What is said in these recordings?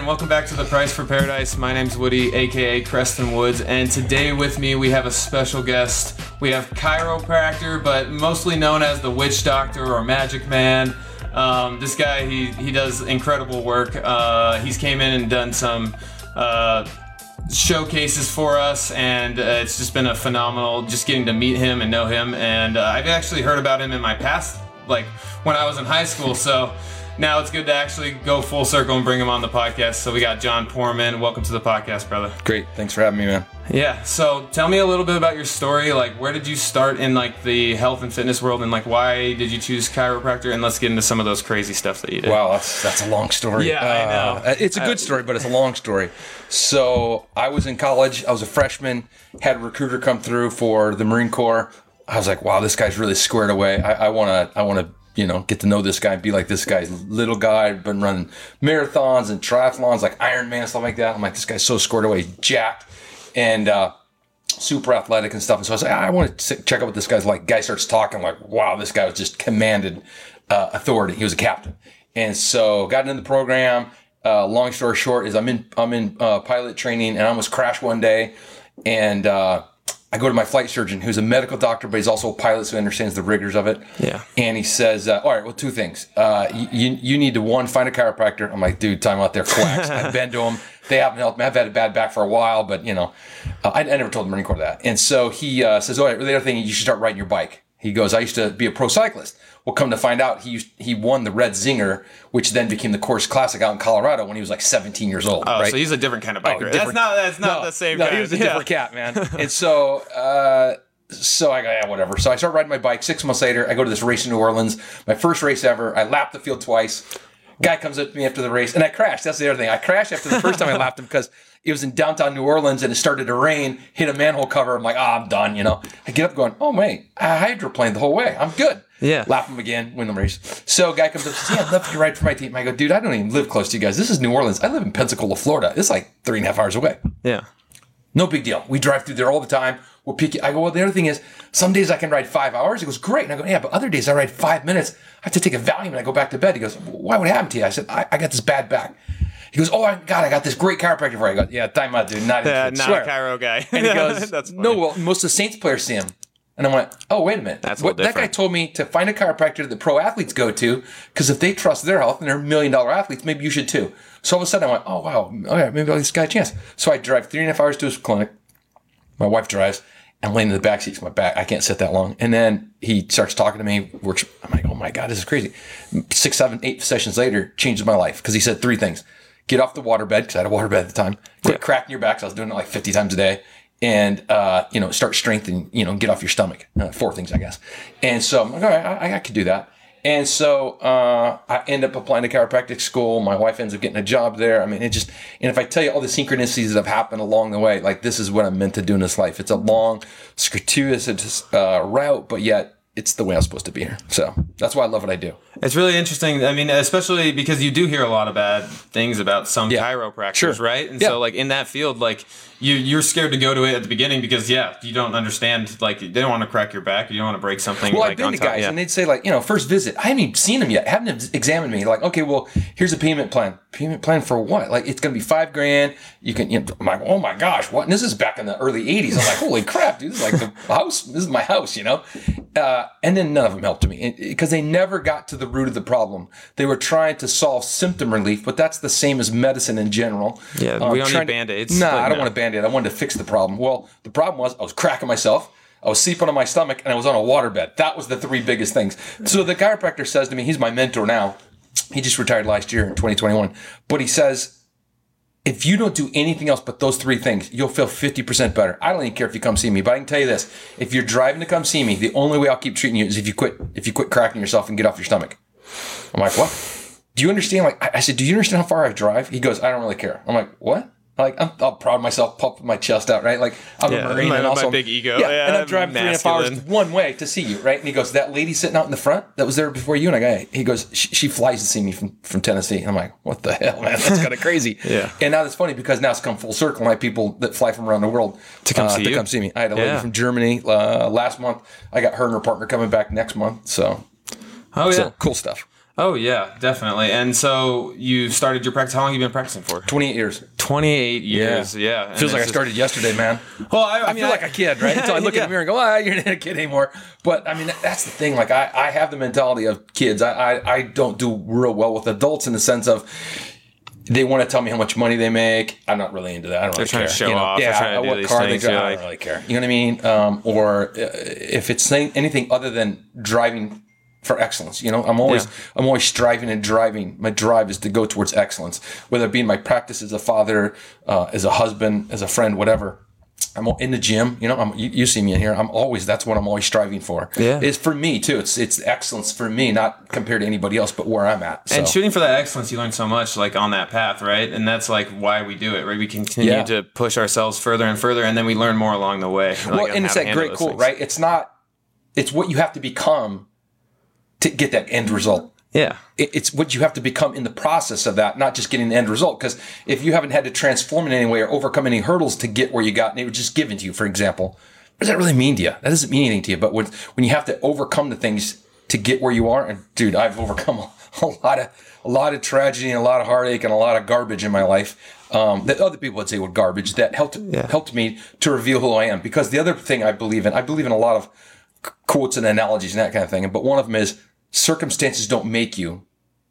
and welcome back to the Price for Paradise. My name's Woody, aka Creston Woods, and today with me we have a special guest. We have chiropractor, but mostly known as the Witch Doctor or Magic Man. Um, this guy, he he does incredible work. Uh, he's came in and done some. Uh, showcases for us and uh, it's just been a phenomenal just getting to meet him and know him and uh, i've actually heard about him in my past like when i was in high school so now it's good to actually go full circle and bring him on the podcast so we got Jon Porman welcome to the podcast brother Great. Thanks for having me, man. yeah so tell me a little bit about your story like where did you start in like the health and fitness world and like why did you choose chiropractor and let's get into some of those crazy stuff that you did Wow, that's that's a long story. Yeah, I know. Uh, it's a good story, but it's a long story. So I was in college. I was a freshman. Had a recruiter come through for the Marine Corps. I was like, wow, this guy's really squared away. I want to, I want to, you know, get to know this guy be like this guy's little guy. Been running marathons and triathlons, like Ironman stuff like that. I'm like, this guy's so squared away, jacked, and. uh super athletic and stuff. And so I was like, I want to check out what this guy's like. Guy starts talking like, wow, this guy was just commanded uh, authority. He was a captain. And so got into the program. Uh, long story short is I'm in, I'm in uh, pilot training and I almost crashed one day. And, uh, I go to my flight surgeon, who's a medical doctor, but he's also a pilot, so he understands the rigors of it. Yeah. And he says, uh, "All right, well, two things. Uh, you you need to one find a chiropractor." I'm like, "Dude, time out there, quacks." I've been to them. They haven't helped me. I've had a bad back for a while, but you know, uh, I, I never told the Marine Corps that. And so he uh, says, "All right, the other thing, you should start riding your bike." He goes, "I used to be a pro cyclist." Well, come to find out, he used, he won the Red Zinger, which then became the Coors Classic out in Colorado when he was like 17 years old. oh right? so he's a different kind of Oh, biker that's not that's not No, the same No, guy he was a Yeah. different cat, man. and so, uh, so I go, yeah, whatever. So I start riding my bike. Six months later, I go to this race in New Orleans, my first race ever. I lap the field twice. Guy comes up to me after the race, and I crashed. That's the other thing. I crashed after the first time I lapped him because it was in downtown New Orleans and it started to rain. Hit a manhole cover. I'm like, ah, I'm done. You know. I get up going, oh wait, I hydroplaned the whole way. I'm good. Yeah. Lap him again, win the race. So guy comes up, says, yeah, I'd love to ride for my team. I go, dude, I don't even live close to you guys. This is New Orleans. I live in Pensacola, Florida. It's like three and a half hours away. yeah No big deal. We drive through there all the time. We'll pick you. I go, well, the other thing is, some days I can ride five hours. He goes, great. And I go, yeah, but other days I ride five minutes. I have to take a Valium and I go back to bed. He goes, why would it happen to you? I said, I, I got this bad back. He goes, oh, I, God, I got this great chiropractor for you. I go, yeah, time out, dude. Not, even not swear. a Chiro guy. And he goes, That's funny. no, well, most of the Saints players see him. And I went, oh, wait a minute. That's what, that guy told me to find a chiropractor that pro athletes go to because if they trust their health and they're million dollar athletes, maybe you should too. So all of a sudden I went, oh, wow, oh, yeah, maybe I'll give this guy a chance. So I drive three and a half hours to his clinic. My wife drives. I'm laying in the back seat my back. I can't sit that long. And then he starts talking to me. Works. I'm like, oh my god, this is crazy. Six, seven, eight sessions later, changes my life because he said three things: get off the waterbed because I had a waterbed at the time. Quit cracking your back. 'cause I was doing it like 50 times a day. And uh, you know, start strengthening. You know, get off your stomach. Uh, four things, I guess. And so I'm like, all right, I, I could do that. And so uh, I end up applying to chiropractic school. My wife ends up getting a job there. I mean, it just, and if I tell you all the synchronicities that have happened along the way, like this is what I'm meant to do in this life. It's a long, circuitous uh, route, but yet it's the way I'm supposed to be here. So that's why I love what I do. It's really interesting. I mean, especially because you do hear a lot of bad things about some Yeah. chiropractors, Sure. right? And Yeah. so, like in that field, like you you're scared to go to it at the beginning because yeah, you don't understand. Like they don't want to crack your back. You don't want to break something. Well, like, I've been to top- guys yeah. and they'd say like, you know, first visit, I haven't even seen them yet, haven't examined me. Like, okay, well, here's a payment plan. Payment plan for what? Like, it's gonna be five grand. You can, you know, I'm like, oh my gosh, what? And this is back in the early '80s. I'm like, holy crap, dude, this is like the house. This is my house, you know. Uh, and then none of them helped me because they never got to the root of the problem. They were trying to solve symptom relief, but that's the same as medicine in general. Yeah, Um, we don't need Band-Aids, Nah, but I don't no. want a band-aid. I wanted to fix the problem. Well, the problem was I was cracking myself. I was sleeping on my stomach and I was on a waterbed. That was the three biggest things. So the chiropractor says to me, he's my mentor now. He just retired last year in 2021. But he says, if you don't do anything else but those three things, you'll feel 50% better. I don't even care if you come see me, but I can tell you this. If you're driving to come see me, the only way I'll keep treating you is if you quit, if you quit cracking yourself and get off your stomach. I'm like, what? Do you understand? Like, I- I said, do you understand how far I drive? He goes, I don't really care. I'm like, what? Like, I'm, I'm proud of myself, pumping my chest out, right? Like, I'm Yeah, a Marine my- and my also big ego. Yeah, Yeah, and I'm driving three and a half hours masculine. one way to see you, right? And he goes, that lady sitting out in the front that was there before you, and I go, he goes, she, she flies to see me from, from Tennessee. I'm like, what the hell, man? That's kind of crazy. Yeah. And now it's funny because now it's come full circle. My people that fly from around the world To come uh, see to you. come see me. I had a lady Yeah. from Germany uh, last month. I got her and her partner coming back next month. So, oh yeah. so cool stuff. Oh yeah, definitely. And so you started your practice. How long have you been practicing for? 28 years. 28 years. Yeah. And Feels like I just- started yesterday, man. Well, I, I, I mean, feel like a kid, right? Until I look in Yeah. the mirror and go, "Ah, you're not a kid anymore." But I mean, that's the thing. Like, I, I have the mentality of kids. I, I, I don't do real well with adults in the sense of they want to tell me how much money they make. I'm not really into that. I don't really trying to care. show you know? off. Yeah, trying to do what these car things, they drive. you're I don't really care. You know what I mean? Um, or uh, if it's anything other than driving for excellence. You know, I'm always Yeah. I'm always striving and driving. My drive is to go towards excellence, whether it be in my practice as a father, uh, as a husband, as a friend, whatever. I'm in the gym. You know, I'm, you, you see me in here. I'm always that's what I'm always striving for. Yeah. it's for me too. It's it's excellence for me, not compared to anybody else, but where I'm at. So. And shooting for that excellence, you learn so much, like on that path, right? And that's like why we do it, right? We continue Yeah. to push ourselves further and further, and then we learn more along the way. well, like, on and it's that great cool, things. right? It's not. It's what you have to become to get that end result. Yeah. it- it's what you have to become in the process of that, not just getting the end result. Because if you haven't had to transform in any way or overcome any hurdles to get where you got, and it was just given to you, for example, what does that really mean to you? That doesn't mean anything to you. But when when you have to overcome the things to get where you are, and dude, I've overcome a, a lot of a lot of tragedy and a lot of heartache and a lot of garbage in my life. Um, that other people would say were garbage that helped yeah. helped me to reveal who I am. Because the other thing I believe in, I believe in a lot of quotes and analogies and that kind of thing. But one of them is circumstances don't make you,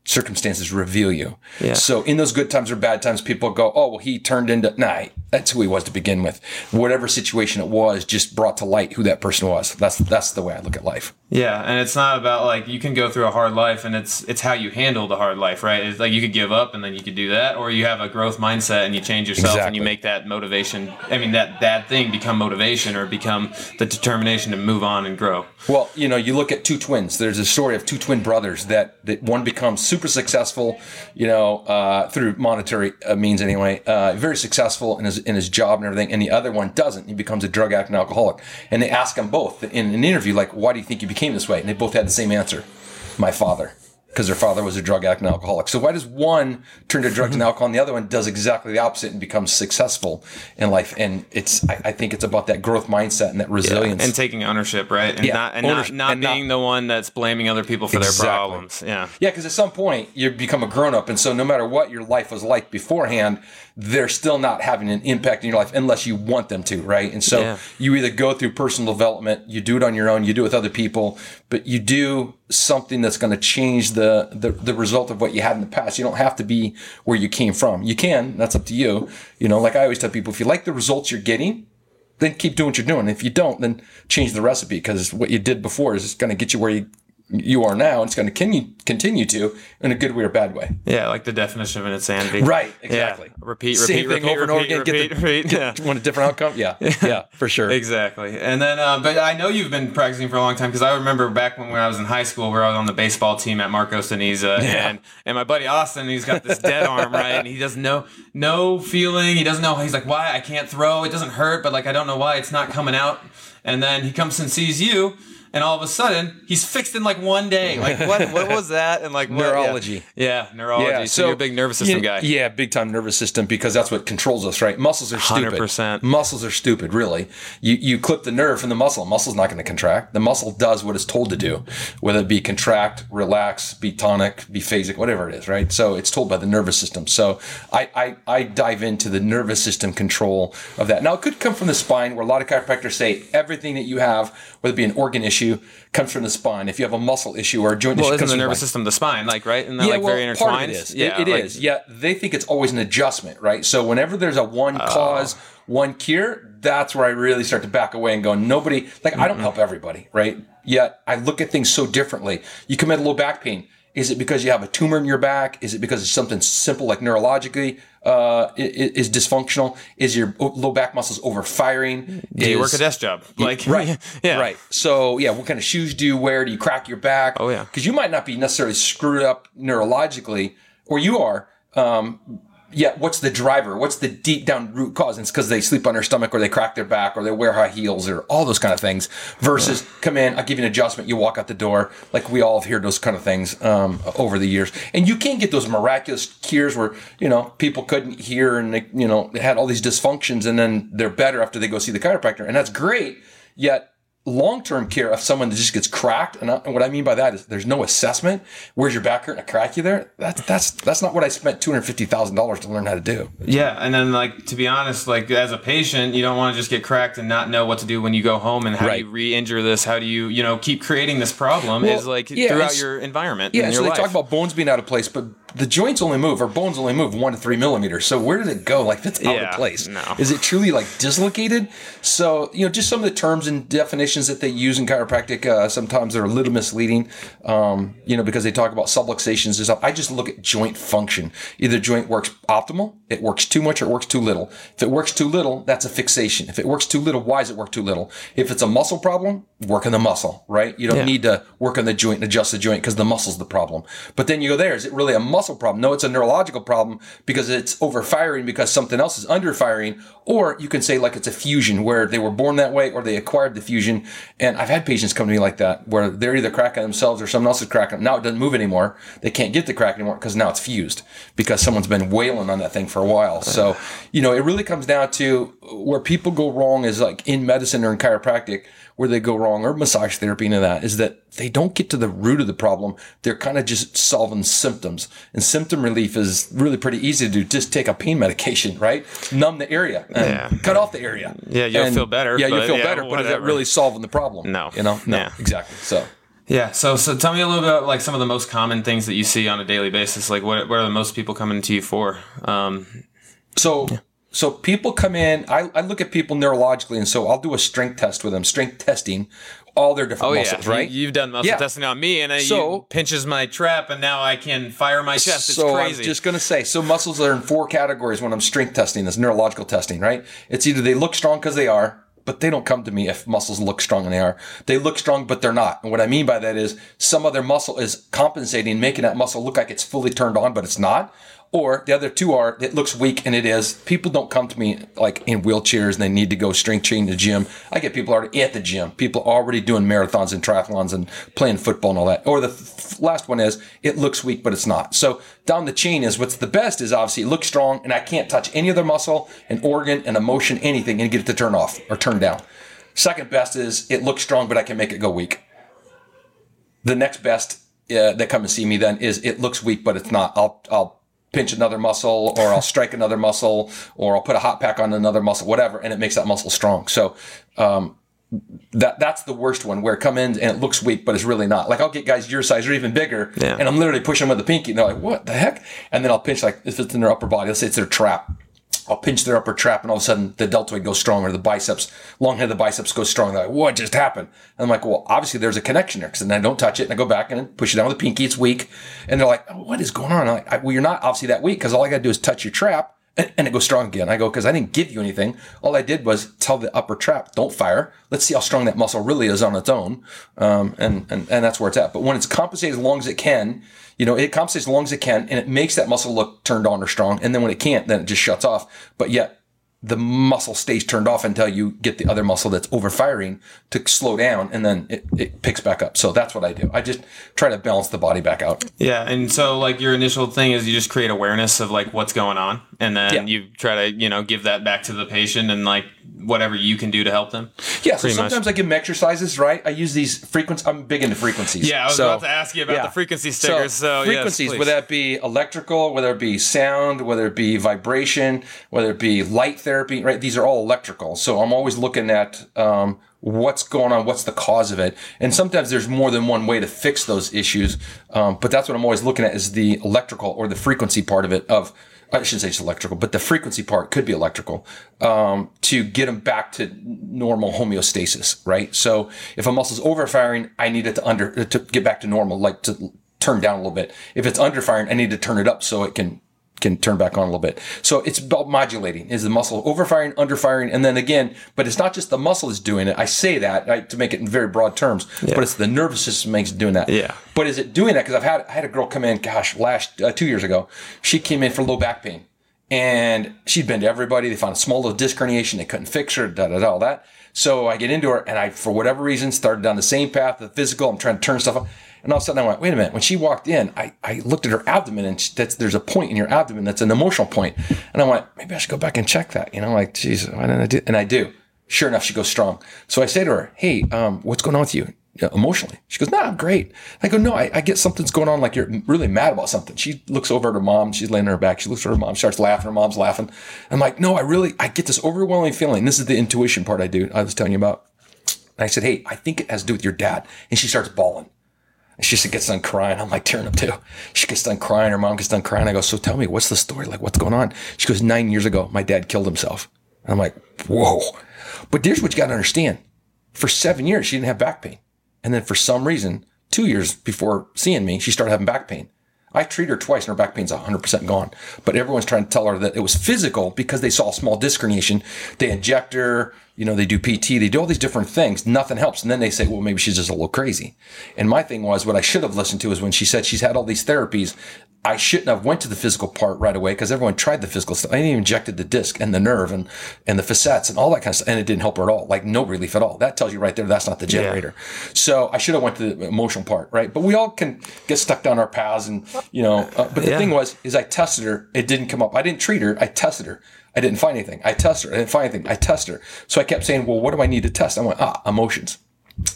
circumstances reveal you. Yeah. So in those good times or bad times, people go, "Oh, well, he turned into nah." That's who he was to begin with. Whatever situation it was, just brought to light who that person was. That's that's the way I look at life. Yeah, and it's not about like you can go through a hard life, and it's it's how you handle the hard life, right? It's like you could give up, and then you could do that, or you have a growth mindset and you change yourself, and you make that motivation. I mean, that bad thing become motivation, or become the determination to move on and grow. Well, you know, you look at two twins. There's a story of two twin brothers that, that one becomes super successful, you know, uh, through monetary uh, means anyway, uh, very successful in his in his job and everything, and the other one doesn't. He becomes a drug addict and alcoholic. And they ask them both in an interview, like, "Why do you think you became this way?" And they both had the same answer: "My father." Because their father was a drug addict and alcoholic. So why does one turn to drugs and mm-hmm. alcohol and the other one does exactly the opposite and becomes successful in life? And it's I, I think it's about that growth mindset and that resilience. and taking ownership, right? And Yeah, not and not, not and not- being the one that's blaming other people for Exactly. their problems. Yeah. Yeah, because at some point you become a grown up, and so no matter what your life was like beforehand, they're still not having an impact in your life unless you want them to, right? And so Yeah. you either go through personal development, you do it on your own, you do it with other people, but you do something that's going to change the, the the result of what you had in the past. You don't have to be where you came from. You can. That's up to you. You know, like I always tell people, if you like the results you're getting, then keep doing what you're doing. If you don't, then change the recipe because what you did before is going to get you where you you are now. and It's going to continue continue to in a good way or bad way. Yeah, like the definition of an insanity. Right, Yeah. exactly. Repeat, Same repeat, thing repeat, over and over repeat, again. Get the- repeat. Yeah. Want a different outcome? Yeah, yeah, for sure. Exactly. And then, uh, but I know you've been practicing for a long time because I remember back when, when I was in high school where I was on the baseball team at Marcos de Niza and, and my buddy Austin, he's got this dead arm, right? And he doesn't know, no feeling. He doesn't know. He's like, why? I can't throw. It doesn't hurt, but like, I don't know why it's not coming out. And then he comes and sees you. And all of a sudden, he's fixed in like one day. Like what? What was that? And like what- yeah. Neurology. Yeah, neurology. so, you're a big nervous system yeah, guy. Yeah, big time nervous system because that's what controls us, right? Muscles are stupid. 100%. Muscles are stupid, really. You you clip the nerve from the muscle. Muscle's not going to contract. The muscle does what it's told to do, whether it be contract, relax, be tonic, be phasic, whatever it is, right? So it's told by the nervous system. So I, I, I dive into the nervous system control of that. Now it could come from the spine, where a lot of chiropractors say everything that you have, whether it be an organ issue, comes from the spine. If you have a muscle issue or a joint Well, issue, isn't the nervous system the spine, like right? And that like very part of it is. Yeah, it, it like- is. Yeah, they think it's always an adjustment, right? So whenever there's a one oh. cause, one cure, that's where I really start to back away and go, nobody, like I don't mm-hmm. help everybody, right? Yet I look at things so differently. You come at low back pain. Is it because you have a tumor in your back? Is it because it's something simple like neurologically uh, is dysfunctional? Is your low back muscles overfiring? Do you work a desk job? Like right yeah, right so yeah what kind of shoes do you wear do you crack your back Oh, yeah. because you might not be necessarily screwed up neurologically or you are um yeah what's the driver? What's the deep down root cause? And it's because they sleep on their stomach or they crack their back or they wear high heels or all those kind of things versus come in i'll give you an adjustment you walk out the door like we all have heard those kind of things um, over the years. And you can get those miraculous cures where you know people couldn't hear and they you know they had all these dysfunctions and then they're better after they go see the chiropractor and that's great Yet, long term care of someone that just gets cracked, and, I, and, what I mean by that is there's no assessment. Where's your back hurt and a crack you there? That's that's that's not what I spent two hundred fifty thousand dollars to learn how to do. Yeah, and then like to be honest, like as a patient, you don't want to just get cracked and not know what to do when you go home, and how right. do you re-injure this? How do you you know keep creating this problem? Well, is like yeah, throughout your environment. Yeah, so they life. talk about bones being out of place, but the joints only move, or bones only move one to three millimeters. So where did it go? Like that's out yeah, of place. No. Is it truly like dislocated? So you know, just some of the terms and definitions that they use in chiropractic, uh, sometimes they're a little misleading. Um, you know, because they talk about subluxations and stuff. I just look at joint function. Either joint works optimal, it works too much, or it works too little. If it works too little, that's a fixation. If it works too little, why does it work too little? If it's a muscle problem, work on the muscle, right? You don't yeah. need to work on the joint and adjust the joint because the muscle's the problem. But then you go there, is it really a muscle problem? No, it's a neurological problem because it's overfiring because something else is underfiring. Or you can say like it's a fusion where they were born that way or they acquired the fusion. And I've had patients come to me like that where they're either cracking themselves or someone else is cracking them. Now it doesn't move anymore. They can't get the crack anymore because now it's fused because someone's been wailing on that thing for a while. So, you know, it really comes down to where people go wrong is like in medicine or in chiropractic where they go wrong or massage therapy and that is that they don't get to the root of the problem. They're kind of just solving symptoms. And symptom relief is really pretty easy to do. Just take a pain medication, right? Numb the area yeah. cut off the area. Yeah, you'll and, feel better. Yeah, you'll feel yeah, better. Whatever. But is that really solving the problem? No. You know? No, yeah. exactly. So. Yeah. So, so tell me a little bit about like some of the most common things that you see on a daily basis. Like, what, what are the most people coming to you for? Um, so, yeah. So people come in, I, I look at people neurologically, and so I'll do a strength test with them, strength testing, all their different oh, muscles, yeah. right? You, have done muscle yeah. testing on me, and I, so, pinches my trap, and now I can fire my chest. It's so crazy. I'm just gonna say, so muscles are in four categories when I'm strength testing, this neurological testing, right? It's either they look strong because they are, but they don't come to me if muscles look strong and they are. They look strong, but they're not. And what I mean by that is some other muscle is compensating, making that muscle look like it's fully turned on, but it's not. Or the other two are, it looks weak and it is. People don't come to me like in wheelchairs and they need to go strength training the gym. I get people already at the gym, people already doing marathons and triathlons and playing football and all that. Or the th- last one is, it looks weak, but it's not. So down the chain is what's the best is obviously it looks strong and I can't touch any other muscle, an organ, an emotion, anything and get it to turn off or turn down. Second best is it looks strong, but I can make it go weak. The next best uh, that come and see me then is it looks weak, but it's not. I'll, I'll pinch another muscle or I'll strike another muscle or I'll put a hot pack on another muscle, whatever, and it makes that muscle strong. So, um, that that's the worst one where it come in and it looks weak, but it's really not. Like I'll get guys your size or even bigger, yeah. and I'm literally pushing them with the pinky, and they're like, "What the heck?" And then I'll pinch like if it's in their upper body, let's say it's their trap, I'll pinch their upper trap and all of a sudden the deltoid goes stronger, the biceps, long head of the biceps goes strong. They're like, what just happened? And I'm like, well, obviously there's a connection there. Cause then I don't touch it and I go back and push it down with the pinky. It's weak. And they're like, oh, what is going on? I'm like, well, you're not obviously that weak because all I got to do is touch your trap and, it goes strong again. I go, because I didn't give you anything. All I did was tell the upper trap, don't fire. Let's see how strong that muscle really is on its own. Um, and, and, and that's where it's at. But when it's compensated as long as it can, you know, it compensates as long as it can and it makes that muscle look turned on or strong. And then when it can't, then it just shuts off. But yet the muscle stays turned off until you get the other muscle that's overfiring to slow down and then it, it picks back up. So that's what I do. I just try to balance the body back out. Yeah. And so like your initial thing is you just create awareness of like what's going on and then yeah. you try to, you know, give that back to the patient and like whatever you can do to help them. Yeah. So sometimes much. I give them exercises, right? I use these frequencies. I'm big into frequencies. Yeah. I was so, about to ask you about yeah. the frequency stickers. So, so frequencies, yes, whether that be electrical, whether it be sound, whether it be vibration, whether it be light therapy, right? These are all electrical. So I'm always looking at, um, what's going on, what's the cause of it. And sometimes there's more than one way to fix those issues. Um, but that's what I'm always looking at is the electrical or the frequency part of it of, I shouldn't say it's electrical, but the frequency part could be electrical, um, to get them back to normal homeostasis, right? So if a muscle's overfiring, I need it to under, to get back to normal, like to turn down a little bit. If it's underfiring, I need to turn it up so it can can turn back on a little bit. So it's about modulating. Is the muscle overfiring, underfiring, and then again, but it's not just the muscle is doing it. I say that right, to make it in very broad terms, yeah. but it's the nervous system makes doing that. Yeah. But is it doing that? Because I've had I had a girl come in, gosh, last uh, two years ago, she came in for low back pain, and she'd been to everybody. They found a small little disc herniation. They couldn't fix her. Da da da all that. So I get into her, and I, for whatever reason, started down the same path, the physical. I'm trying to turn stuff up. And all of a sudden I went, wait a minute. When she walked in, I, I looked at her abdomen and she, there's a point in your abdomen that's an emotional point. And I went, maybe I should go back and check that. You know, like, geez, why didn't I do? And I do. Sure enough, she goes strong. So I say to her, Hey, um, what's going on with you? Emotionally. She goes, Nah, I'm great. I go, No, I, I, get something's going on. Like you're really mad about something. She looks over at her mom. She's laying on her back. She looks at her mom, starts laughing. Her mom's laughing. I'm like, No, I really, I get this overwhelming feeling. This is the intuition part I do, I was telling you about. And I said, Hey, I think it has to do with your dad. And she starts bawling. And she gets done crying. I'm like tearing up too. She gets done crying. Her mom gets done crying. I go, So tell me, what's the story? Like, what's going on? She goes, Nine years ago, my dad killed himself. And I'm like, Whoa. But here's what you got to understand. For seven years, she didn't have back pain. And then for some reason, two years before seeing me, she started having back pain. I treated her twice and her back pain's 100% gone. But everyone's trying to tell her that it was physical because they saw a small disc herniation. They inject her, you know, they do PT, they do all these different things. Nothing helps. And then they say, well, maybe she's just a little crazy. And my thing was what I should have listened to is when she said she's had all these therapies I shouldn't have went to the physical part right away because everyone tried the physical stuff. I even injected the disc and the nerve and, and the facets and all that kind of stuff. And it didn't help her at all. Like no relief at all. That tells you right there, that's not the generator. Yeah. So I should have went to the emotional part, right? But we all can get stuck down our paths and, you know, uh, but the yeah. thing was, is I tested her. It didn't come up. I didn't treat her. I tested her. I didn't find anything. I tested her. I didn't find anything. I tested her. So I kept saying, well, what do I need to test? I went, ah, emotions.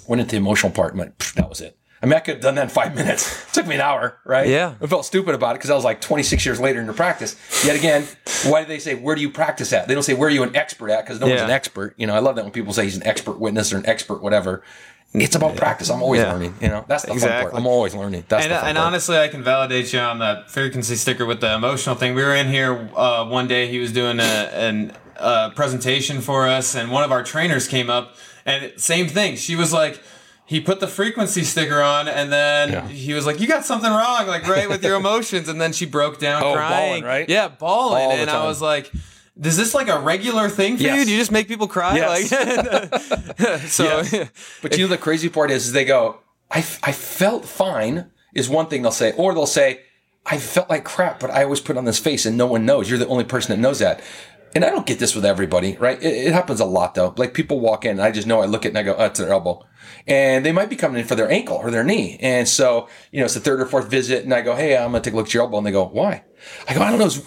Went into the emotional part and went, that was it. I mean, I could have done that in five minutes. It took me an hour, right? Yeah. I felt stupid about it because I was like 26 years later into practice. Yet again, why do they say, where do you practice at? They don't say, where are you an expert at? Because no yeah. one's an expert. You know, I love that when people say he's an expert witness or an expert whatever. It's about practice. I'm always yeah. learning. You know, that's the exactly. fun part. I'm always learning. That's and, and honestly, I can validate you on that frequency sticker with the emotional thing. We were in here uh, one day. He was doing a, an, a presentation for us, and one of our trainers came up, and same thing. She was like he put the frequency sticker on and then yeah. he was like you got something wrong like right with your emotions and then she broke down oh, crying bawling, right yeah bawling All and i was like is this like a regular thing for yes. you? Do you just make people cry? Yes. Like, so, yes. but you know the crazy part is, is they go, I, I felt fine is one thing they'll say, or they'll say, I felt like crap, but I always put on this face and no one knows. You're the only person that knows that. And I don't get this with everybody, right? It, it happens a lot though. Like people walk in and I just know I look at it and I go, oh, it's their elbow and they might be coming in for their ankle or their knee. And so, you know, it's the third or fourth visit and I go, Hey, I'm going to take a look at your elbow. And they go, why? I go, I don't know.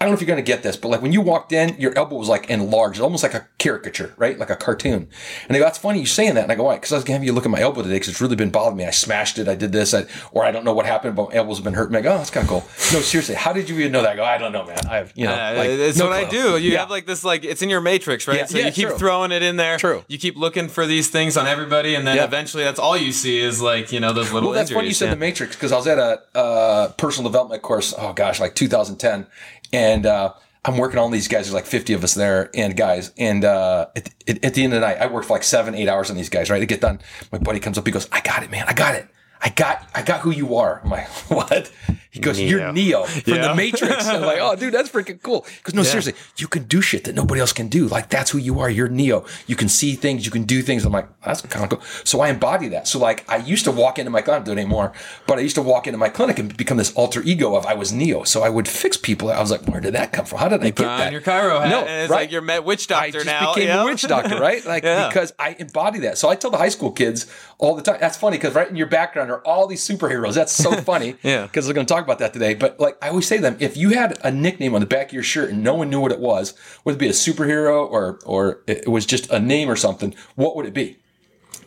I don't know if you're going to get this, but like when you walked in, your elbow was like enlarged, almost like a caricature, right? Like a cartoon. And they go, that's funny you saying that. And I go, why? Because I was going to have you look at my elbow today because it's really been bothering me. I smashed it. I did this. I, or I don't know what happened, but my elbows have been hurting. I go, oh, that's kind of cool. No, seriously. How did you even know that? I go, I don't know, man. I have, you know, uh, like, it's no what clue. I do. You yeah. have like this, like, it's in your matrix, right? Yeah, so yeah, you keep true. throwing it in there. True. You keep looking for these things on everybody. And then eventually that's all you see is like, you know, those little Well, that's funny you said the matrix because I was at a uh, personal development course, oh gosh, like 2010. And, uh, I'm working on these guys. There's like 50 of us there and guys. And, uh, at, at, the end of the night, I work for like seven, eight hours on these guys, right? To get done. My buddy comes up. He goes, I got it, man. I got it. I got, I got who you are. I'm like, what? He goes, Neo. "You're Neo from yeah. the Matrix." I'm like, "Oh, dude, that's freaking cool." Because "No, yeah. seriously, you can do shit that nobody else can do. Like that's who you are. You're Neo. You can see things. You can do things." I'm like, "That's kind of cool." So I embody that. So like, I used to walk into my clinic, I don't do it anymore, but I used to walk into my clinic and become this alter ego of I was Neo. So I would fix people. I was like, "Where did that come from? How did I get that?" Your Chiro hat. No, right? like you're met witch doctor I just now. Became a witch doctor, right? Like yeah. because I embody that. So I tell the high school kids all the time. That's funny because right in your background are all these superheroes. That's so funny. yeah. Because we're going to talk about that today. But like I always say to them, if you had a nickname on the back of your shirt and no one knew what it was, would it be a superhero or or it was just a name or something? What would it be?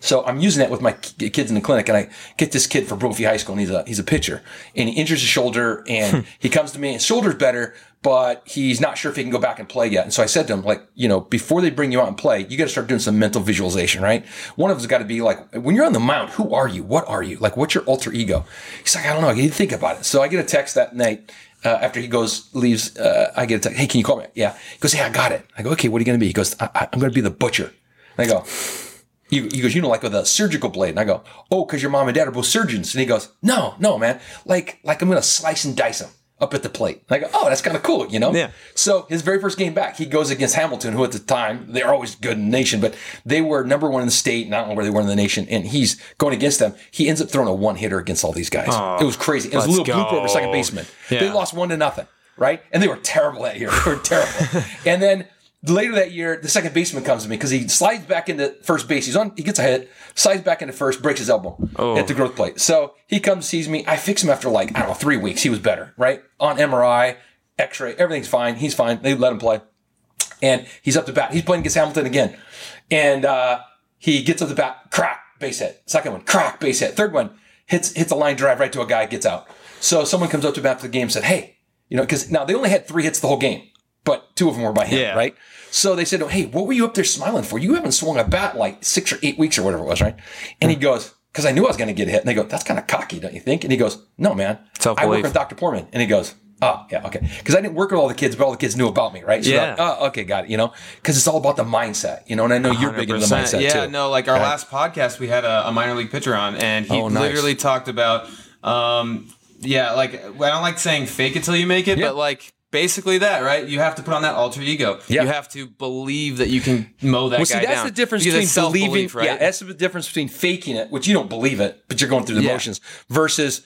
So I'm using that with my kids in the clinic, and I get this kid from Brophy High School, and he's a he's a pitcher, and he injures his shoulder, and he comes to me, and shoulder's better, but he's not sure if he can go back and play yet. And so I said to him, like, you know, before they bring you out and play, you got to start doing some mental visualization, right? One of them's got to be like, when you're on the mound, who are you? What are you? Like, what's your alter ego? He's like, I don't know. Need to think about it. So I get a text that night. Uh, after he goes, leaves, uh, I get a text. Hey, can you call me? Yeah. He goes, Yeah, I got it. I go, Okay, what are you going to be? He goes, I- am going to be the butcher. And I go, he, he goes, you know, like with a surgical blade. And I go, oh, because your mom and dad are both surgeons. And he goes, no, no, man. Like, like I'm going to slice and dice them up at the plate. And I go, oh, that's kind of cool, you know? Yeah. So his very first game back, he goes against Hamilton, who at the time, they're always good in the nation, but they were number one in the state, and I don't know where they were in the nation, and he's going against them. He ends up throwing a one hitter against all these guys. Oh, it was crazy. It was a little go. blooper over second baseman. Yeah. They lost one to nothing, right? And they were terrible that year. They were terrible. and then later that year, the second baseman comes to me because he slides back into first base. He's on, he gets a hit, slides back into first, breaks his elbow oh. at the growth plate. So he comes, sees me. I fix him after like, I don't know, three weeks. He was better, right? On MRI, x ray, everything's fine. He's fine. They let him play. And he's up to bat. He's playing against Hamilton again. and uh, he gets up the bat, crack, base hit. Second one, crack, base hit. Third one hits hits a line drive right to a guy, gets out. So someone comes up to him after the game and said, "Hey, you know, because now they only had three hits the whole game, but two of them were by him, Yeah. right?" So they said, "Hey, what were you up there smiling for? You haven't swung a bat like six or eight weeks or whatever it was, right?" And he goes, "Because I knew I was going to get hit." And they go, "That's kind of cocky, don't you think?" And he goes, "No, man. I work with Dr. Porman." And he goes, "Oh, yeah, okay." Because I didn't work with all the kids, but all the kids knew about me, right? So Yeah. like, oh, okay, got it. You know, because it's all about the mindset, you know. And I know you're big into the mindset yeah, too. no, like our Right. last podcast, we had a, a minor league pitcher on, and he Oh, nice. literally talked about, um, yeah, like I don't like saying fake it till you make it, Yeah. but like basically that, right? You have to put on that alter ego. Yeah. You have to believe that you can mow that Well, see, guy that's down. the difference Because between believing. right? Yeah, that's the difference between faking it, which you don't believe it, but you're going through the Yeah. motions, versus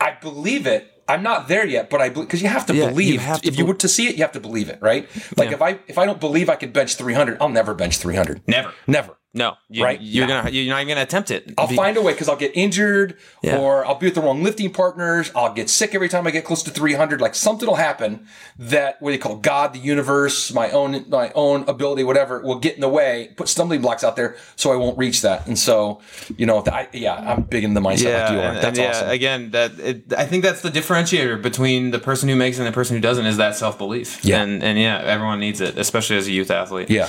I believe it. I'm not there yet, but I because you have to Yeah, you believe. have to if you were to see it, you have to believe it, right? Like Yeah. if I if I don't believe I could bench 300, I'll never bench 300. Never. Never. No, you, Right? You're No. gonna. You're not even gonna attempt it. I'll Be- find a way because I'll get injured Yeah. or I'll be with the wrong lifting partners. I'll get sick every time I get close to 300. Like something will happen that what do you call God, the universe, my own my own ability, whatever, will get in the way, put stumbling blocks out there, so I won't reach that. And so, you know, I, yeah, I'm big in the mindset Yeah, like you are. and, That's and yeah. awesome. Again, that it, I think that's the differentiator between the person who makes it and the person who doesn't is that self belief. Yeah. and and yeah, everyone needs it, especially as a youth athlete. Yeah.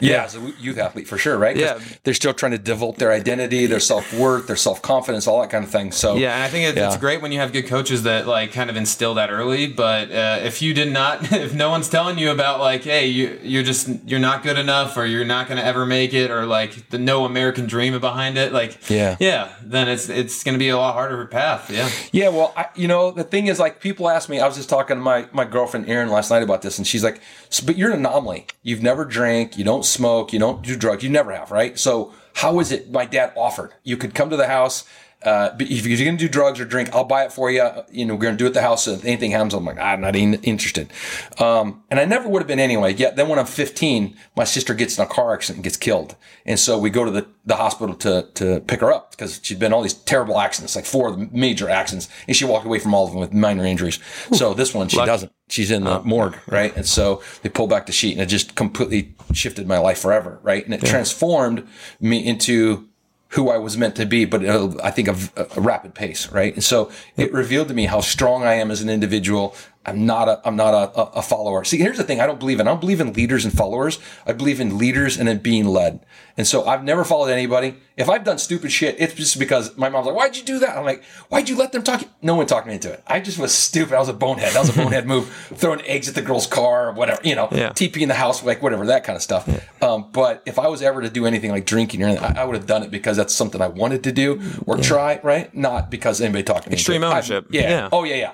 Yeah, as a youth athlete for sure, right? Yeah. They're still trying to develop their identity, their self worth, their self confidence, all that kind of thing. So Yeah, and I think it, Yeah. it's great when you have good coaches that like kind of instill that early. But uh, if you did not, if no one's telling you about like, hey, you you're just you're not good enough, or you're not gonna ever make it, or like the no American dream behind it, like Yeah. yeah, then it's it's gonna be a lot harder path. Yeah, Yeah, well, I, you know, the thing is, like, people ask me. I was just talking to my my girlfriend Erin last night about this, and she's like, "But you're an anomaly. You've never drank, you don't smoke, you don't do drugs, you never have, right? So how is it? My dad offered you could come to the house." Uh, if you're going to do drugs or drink, I'll buy it for you. You know, we're going to do it at the house. So if anything happens, I'm like, I'm not even interested. Um, and I never would have been anyway. Yet then when I'm 15, my sister gets in a car accident and gets killed. And so we go to the, the hospital to, to pick her up because she'd been in all these terrible accidents, like four major accidents. And she walked away from all of them with minor injuries. So this one, she Lucky. doesn't. She's in the oh. morgue, right? And so they pull back the sheet and it just completely shifted my life forever, right? And it transformed me into who I was meant to be, but I think of a, a rapid pace, right? And so it revealed to me how strong I am as an individual. I'm not a I'm not a, a, follower. See, here's the thing: I don't believe in I don't believe in leaders and followers. I believe in leaders and in being led. And so I've never followed anybody. If I've done stupid shit, it's just because my mom's like, "Why'd you do that?" I'm like, "Why'd you let them talk?" No one talked me into it. I just was stupid. I was a bonehead. That was a bonehead move, throwing eggs at the girl's car or whatever, you know, Yeah. TP in the house, like whatever, that kind of stuff. Um, but if I was ever to do anything like drinking or anything, I, I would have done it because that's something I wanted to do or try, right? Not because anybody talked me. into Extreme ownership. yeah. Yeah. Oh yeah, yeah.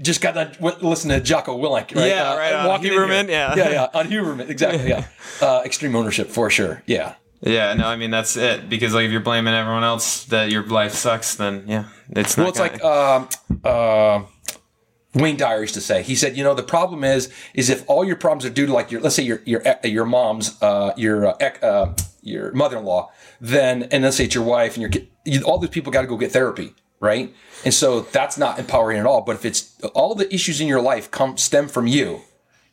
Just got to w- listen to Jocko Willink, right? Yeah, right, on walking. Huberman, yeah. yeah, yeah, on Huberman, exactly. Yeah, uh, extreme ownership for sure. Yeah, yeah. No, I mean that's it. Because like if you're blaming everyone else that your life sucks, then yeah, it's not. Well, it's gonna- like um, uh, Wayne Dyer used to say. He said, you know, the problem is, is if all your problems are due to like your, let's say your your your mom's, uh, your uh, uh, your mother-in-law, then and let's say it's your wife and your kid, you, all these people got to go get therapy, right? And so that's not empowering at all. But if it's all the issues in your life come stem from you,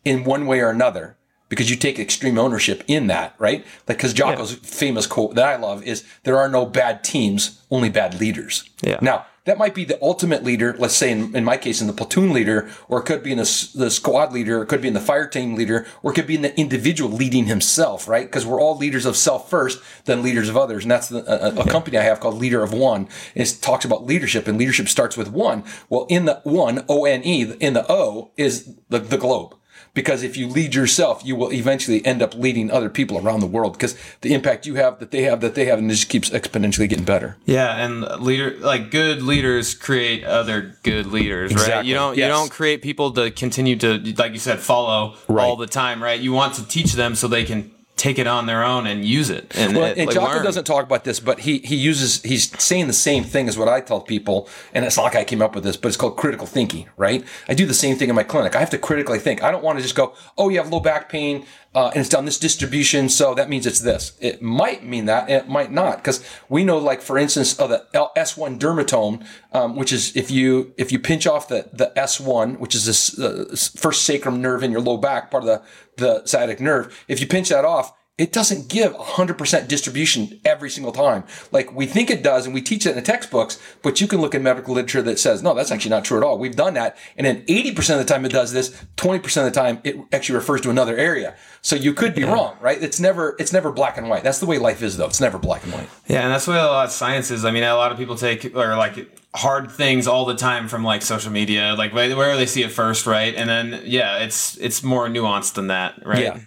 in one way or another because you take extreme ownership in that, right? Like, because Jocko's famous quote that I love is there are no bad teams, only bad leaders. Yeah. Now, that might be the ultimate leader, let's say in, in my case, in the platoon leader, or it could be in the, the squad leader, or it could be in the fire team leader, or it could be in the individual leading himself, right? Because we're all leaders of self first, then leaders of others. And that's the, a, a company I have called Leader of One. It talks about leadership, and leadership starts with one. Well, in the one, O N E, in the O is the, the globe. Because if you lead yourself, you will eventually end up leading other people around the world because the impact you have, that they have, that they have, and it just keeps exponentially getting better. Yeah, and leader like good leaders create other good leaders, right? You don't yes. you don't create people to continue to like you said follow Right. all the time, right? You want to teach them so they can take it on their own and use it and, Well, and like, Jocko learn. doesn't talk about this, but he he uses he's saying the same thing as what I tell people, and it's not like I came up with this, but it's called critical thinking, right? I do the same thing in my clinic. I have to critically think. I don't want to just go, oh, you have low back pain, uh, and it's done this distribution, so that means it's this. It might mean that, it might not, because we know, like for instance, of the S1 dermatome, um, which is if you if you pinch off the the S1, which is this uh, first sacrum nerve in your low back, part of the the sciatic nerve, if you pinch that off it doesn't give 100% distribution every single time. Like we think it does, and we teach it in the textbooks, but you can look in medical literature that says, no, that's actually not true at all. We've done that. And then 80% of the time it does this, 20% of the time it actually refers to another area. So you could be yeah. wrong, right? It's never, it's never black and white. That's the way life is though. It's never black and white. Yeah. And that's what a lot of science is. I mean, a lot of people take, or like, hard things all the time from like social media, like where they see it first, right? And then yeah, it's it's more nuanced than that, right? Yeah.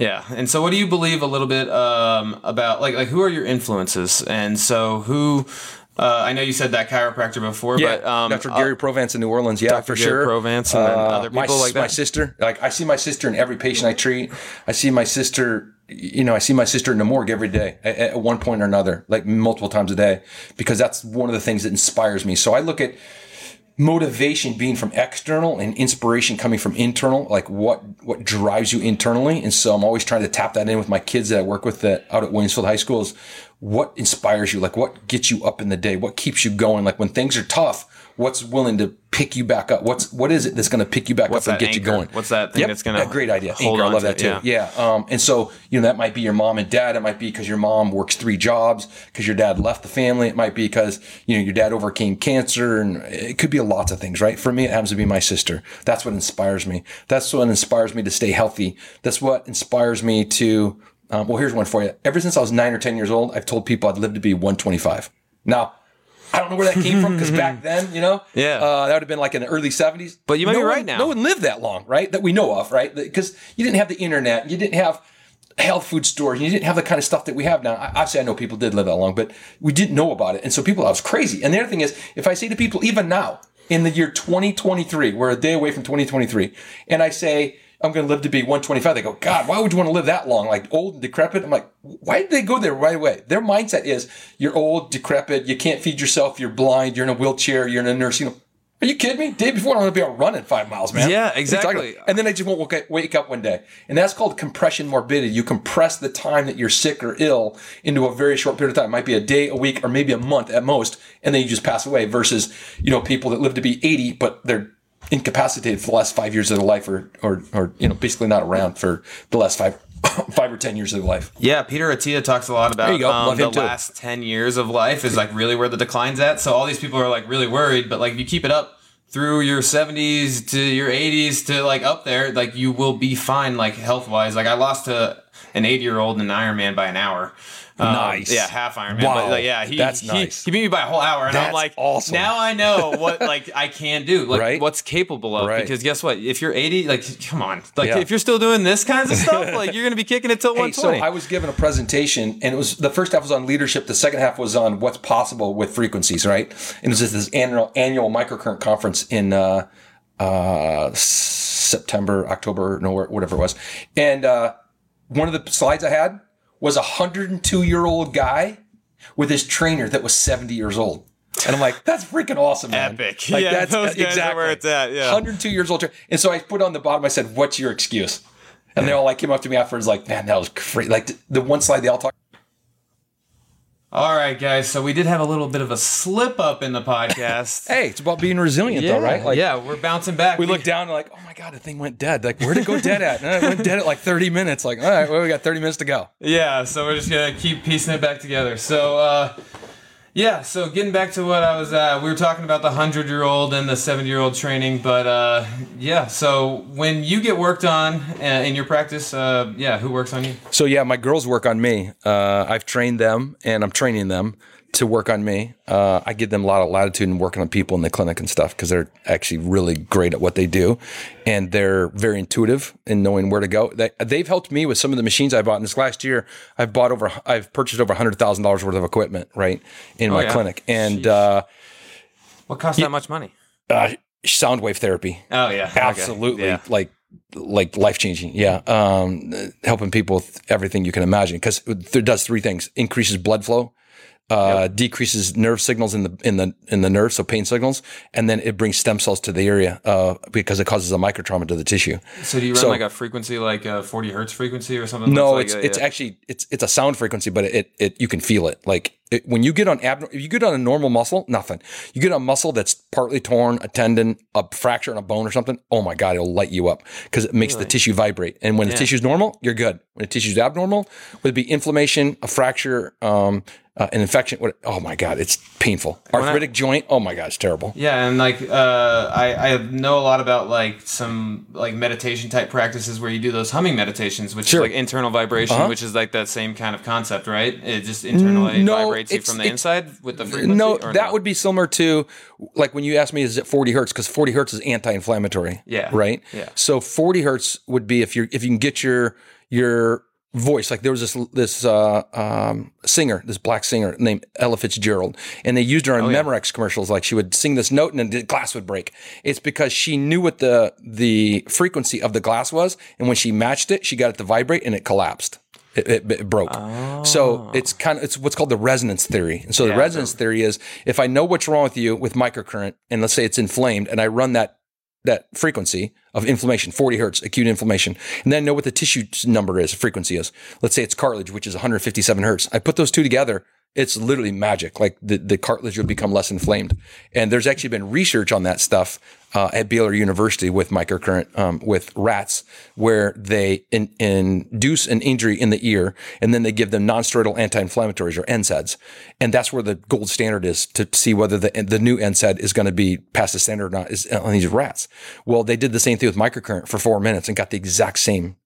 Yeah. And so what do you believe a little bit um, about like like who are your influences? And so who uh, I know you said that chiropractor before, yeah, but um, Dr. Gary uh, Provance in New Orleans, yeah, Dr. for Gary sure. Provance and uh, other people my, like that. My sister, like I see my sister in every patient I treat. I see my sister you know, I see my sister in the morgue every day at, at, one point or another, like multiple times a day, because that's one of the things that inspires me. So I look at motivation being from external and inspiration coming from internal, like what, what drives you internally. And so I'm always trying to tap that in with my kids that I work with that out at Williams Field High School is what inspires you? Like what gets you up in the day? What keeps you going? Like when things are tough, what's willing to pick you back up? What's what is it that's going to pick you back what's up and get anchor? you going? What's that thing yep, that's going to? Great idea. Anchor. I love that too. Yeah. yeah. Um, and so you know that might be your mom and dad. It might be because your mom works three jobs because your dad left the family. It might be because you know your dad overcame cancer, and it could be lots of things. Right. For me, it happens to be my sister. That's what inspires me. That's what inspires me to stay healthy. That's what inspires me to. Um, well, here's one for you. Ever since I was nine or ten years old, I've told people I'd live to be 125. Now I don't know where that came from because back then, you know, yeah, uh, that would have been like in the early '70s. But you might no be right one, now. No one lived that long, right? That we know of, right? Because you didn't have the internet, you didn't have health food stores, you didn't have the kind of stuff that we have now. Obviously, I know people did live that long, but we didn't know about it, and so people, I was crazy. And the other thing is, if I say to people, even now in the year 2023, we're a day away from 2023, and I say I'm going to live to be 125. They go, God, why would you want to live that long? Like old and decrepit. I'm like, why did they go there right away? Their mindset is you're old, decrepit, you can't feed yourself, you're blind, you're in a wheelchair, you're in a nursing home. Are you kidding me? Day before, I'm going to be out running five miles, man. Yeah, exactly. And then I just won't wake up one day. And that's called compression morbidity. You compress the time that you're sick or ill into a very short period of time. It might be a day, a week, or maybe a month at most. And then you just pass away versus, you know, people that live to be 80, but they're incapacitated for the last five years of their life or, or, or you know, basically not around for the last five, five or 10 years of life. Yeah. Peter Attia talks a lot about um, the too. last 10 years of life is like really where the decline's at. So all these people are like really worried, but like if you keep it up, through your 70s to your 80s to like up there, like you will be fine, like health wise. Like I lost to an 80 year old in an Ironman by an hour. Um, nice. Yeah, half Ironman. Wow. But like, yeah, he, That's he, nice. he beat me by a whole hour, and That's I'm like, awesome. now I know what like I can do, like Right. what's capable of. Right. Because guess what? If you're 80, like come on, like Yeah. if you're still doing this kinds of stuff, like you're gonna be kicking it till Hey, so 120. I was given a presentation, and it was the first half was on leadership. The second half was on what's possible with frequencies, right? And it was just this annual annual microcurrent conference in uh, uh, September, October, no, whatever it was. And uh, one of the slides I had was a 102 year old guy with his trainer that was 70 years old. And I'm like, that's freaking awesome, man. Epic. Like, Yeah, that's those guys are where it's at, yeah. 102 years old. And so I put on the bottom, I said, what's your excuse? And they all like came up to me afterwards, like, man, that was great. Like the, one slide they all talk. All right, guys. So we did have a little bit of a slip up in the podcast. Hey, it's about being resilient, though, right? Like, yeah, we're bouncing back. We look down and like, oh my god, the thing went dead. Like, where'd it go dead at? And it went dead at like 30 minutes. Like, all right, well, we got 30 minutes to go. Yeah, so we're just gonna keep piecing it back together. So, uh, yeah, so getting back to what I was, uh, we were talking about the hundred year old and the seventy year old training, but uh, yeah. So when you get worked on uh, in your practice, uh, yeah, who works on you? So yeah, my girls work on me. Uh, I've trained them, and I'm training them to work on me. Uh, I give them a lot of latitude in working on people in the clinic and stuff because they're actually really great at what they do, and they're very intuitive in knowing where to go. They, they've helped me with some of the machines I bought. In this last year, I've bought over, I've purchased over hundred thousand dollars worth of equipment right in my yeah? clinic, and uh, What costs that much money? uh, sound wave therapy. Oh yeah, okay. absolutely Yeah. like like life changing yeah um helping people with everything you can imagine because it does three things increases blood flow uh, decreases nerve signals in the in the in the nerve, so pain signals, and then it brings stem cells to the area uh, because it causes a microtrauma to the tissue. So do you run So- like a frequency, like a 40 hertz frequency or something? No, like it's that? it's Yeah. actually it's it's a sound frequency, but it it you can feel it. Like it, when you get on abnormal, if you get on a normal muscle, nothing. You get on a muscle that's partly torn, a tendon, a fracture in a bone or something. Oh my god, it'll light you up because it makes the tissue vibrate. And when the tissue's normal, you're good. When the tissue's abnormal, whether it be inflammation, a fracture, um, uh, an infection, what, oh my god, it's painful. Arthritic joint, oh my god, it's terrible. Yeah, and like uh, I, I know a lot about like some like meditation type practices where you do those humming meditations, which Sure. Uh-huh. is like internal vibration, which is like that same kind of concept, right? It just internally no, vibrates you from the inside with the frequency. No, that would be similar to like when you asked me, is it 40 hertz? Because 40 hertz is anti-inflammatory. Yeah. Right. Yeah. So 40 hertz would be if you're if you can get your your voice. Like there was this this uh, um, singer, this black singer named Ella Fitzgerald, and they used her Oh, in Memorex commercials. Like she would sing this note and then the glass would break. It's because she knew what the the frequency of the glass was, and when she matched it, she got it to vibrate and it collapsed. It, it, it broke. So it's kind of it's what's called the resonance theory. And so the Yeah, resonance theory is if I know what's wrong with you with microcurrent, and let's say it's inflamed, and I run that that frequency of inflammation, 40 hertz, acute inflammation, and then know what the tissue number is, frequency is. Let's say it's cartilage, which is 157 hertz. I put those two together. It's literally magic. Like the, the cartilage will become less inflamed. And there's actually been research on that stuff uh, at Baylor University with microcurrent um, with rats, where they in, induce an injury in the ear, and then they give them nonsteroidal anti-inflammatories or NSAIDs, and that's where the gold standard is to see whether the the new NSAID is going to be past the standard or not is on these rats. Well, they did the same thing with microcurrent for four minutes and got the exact same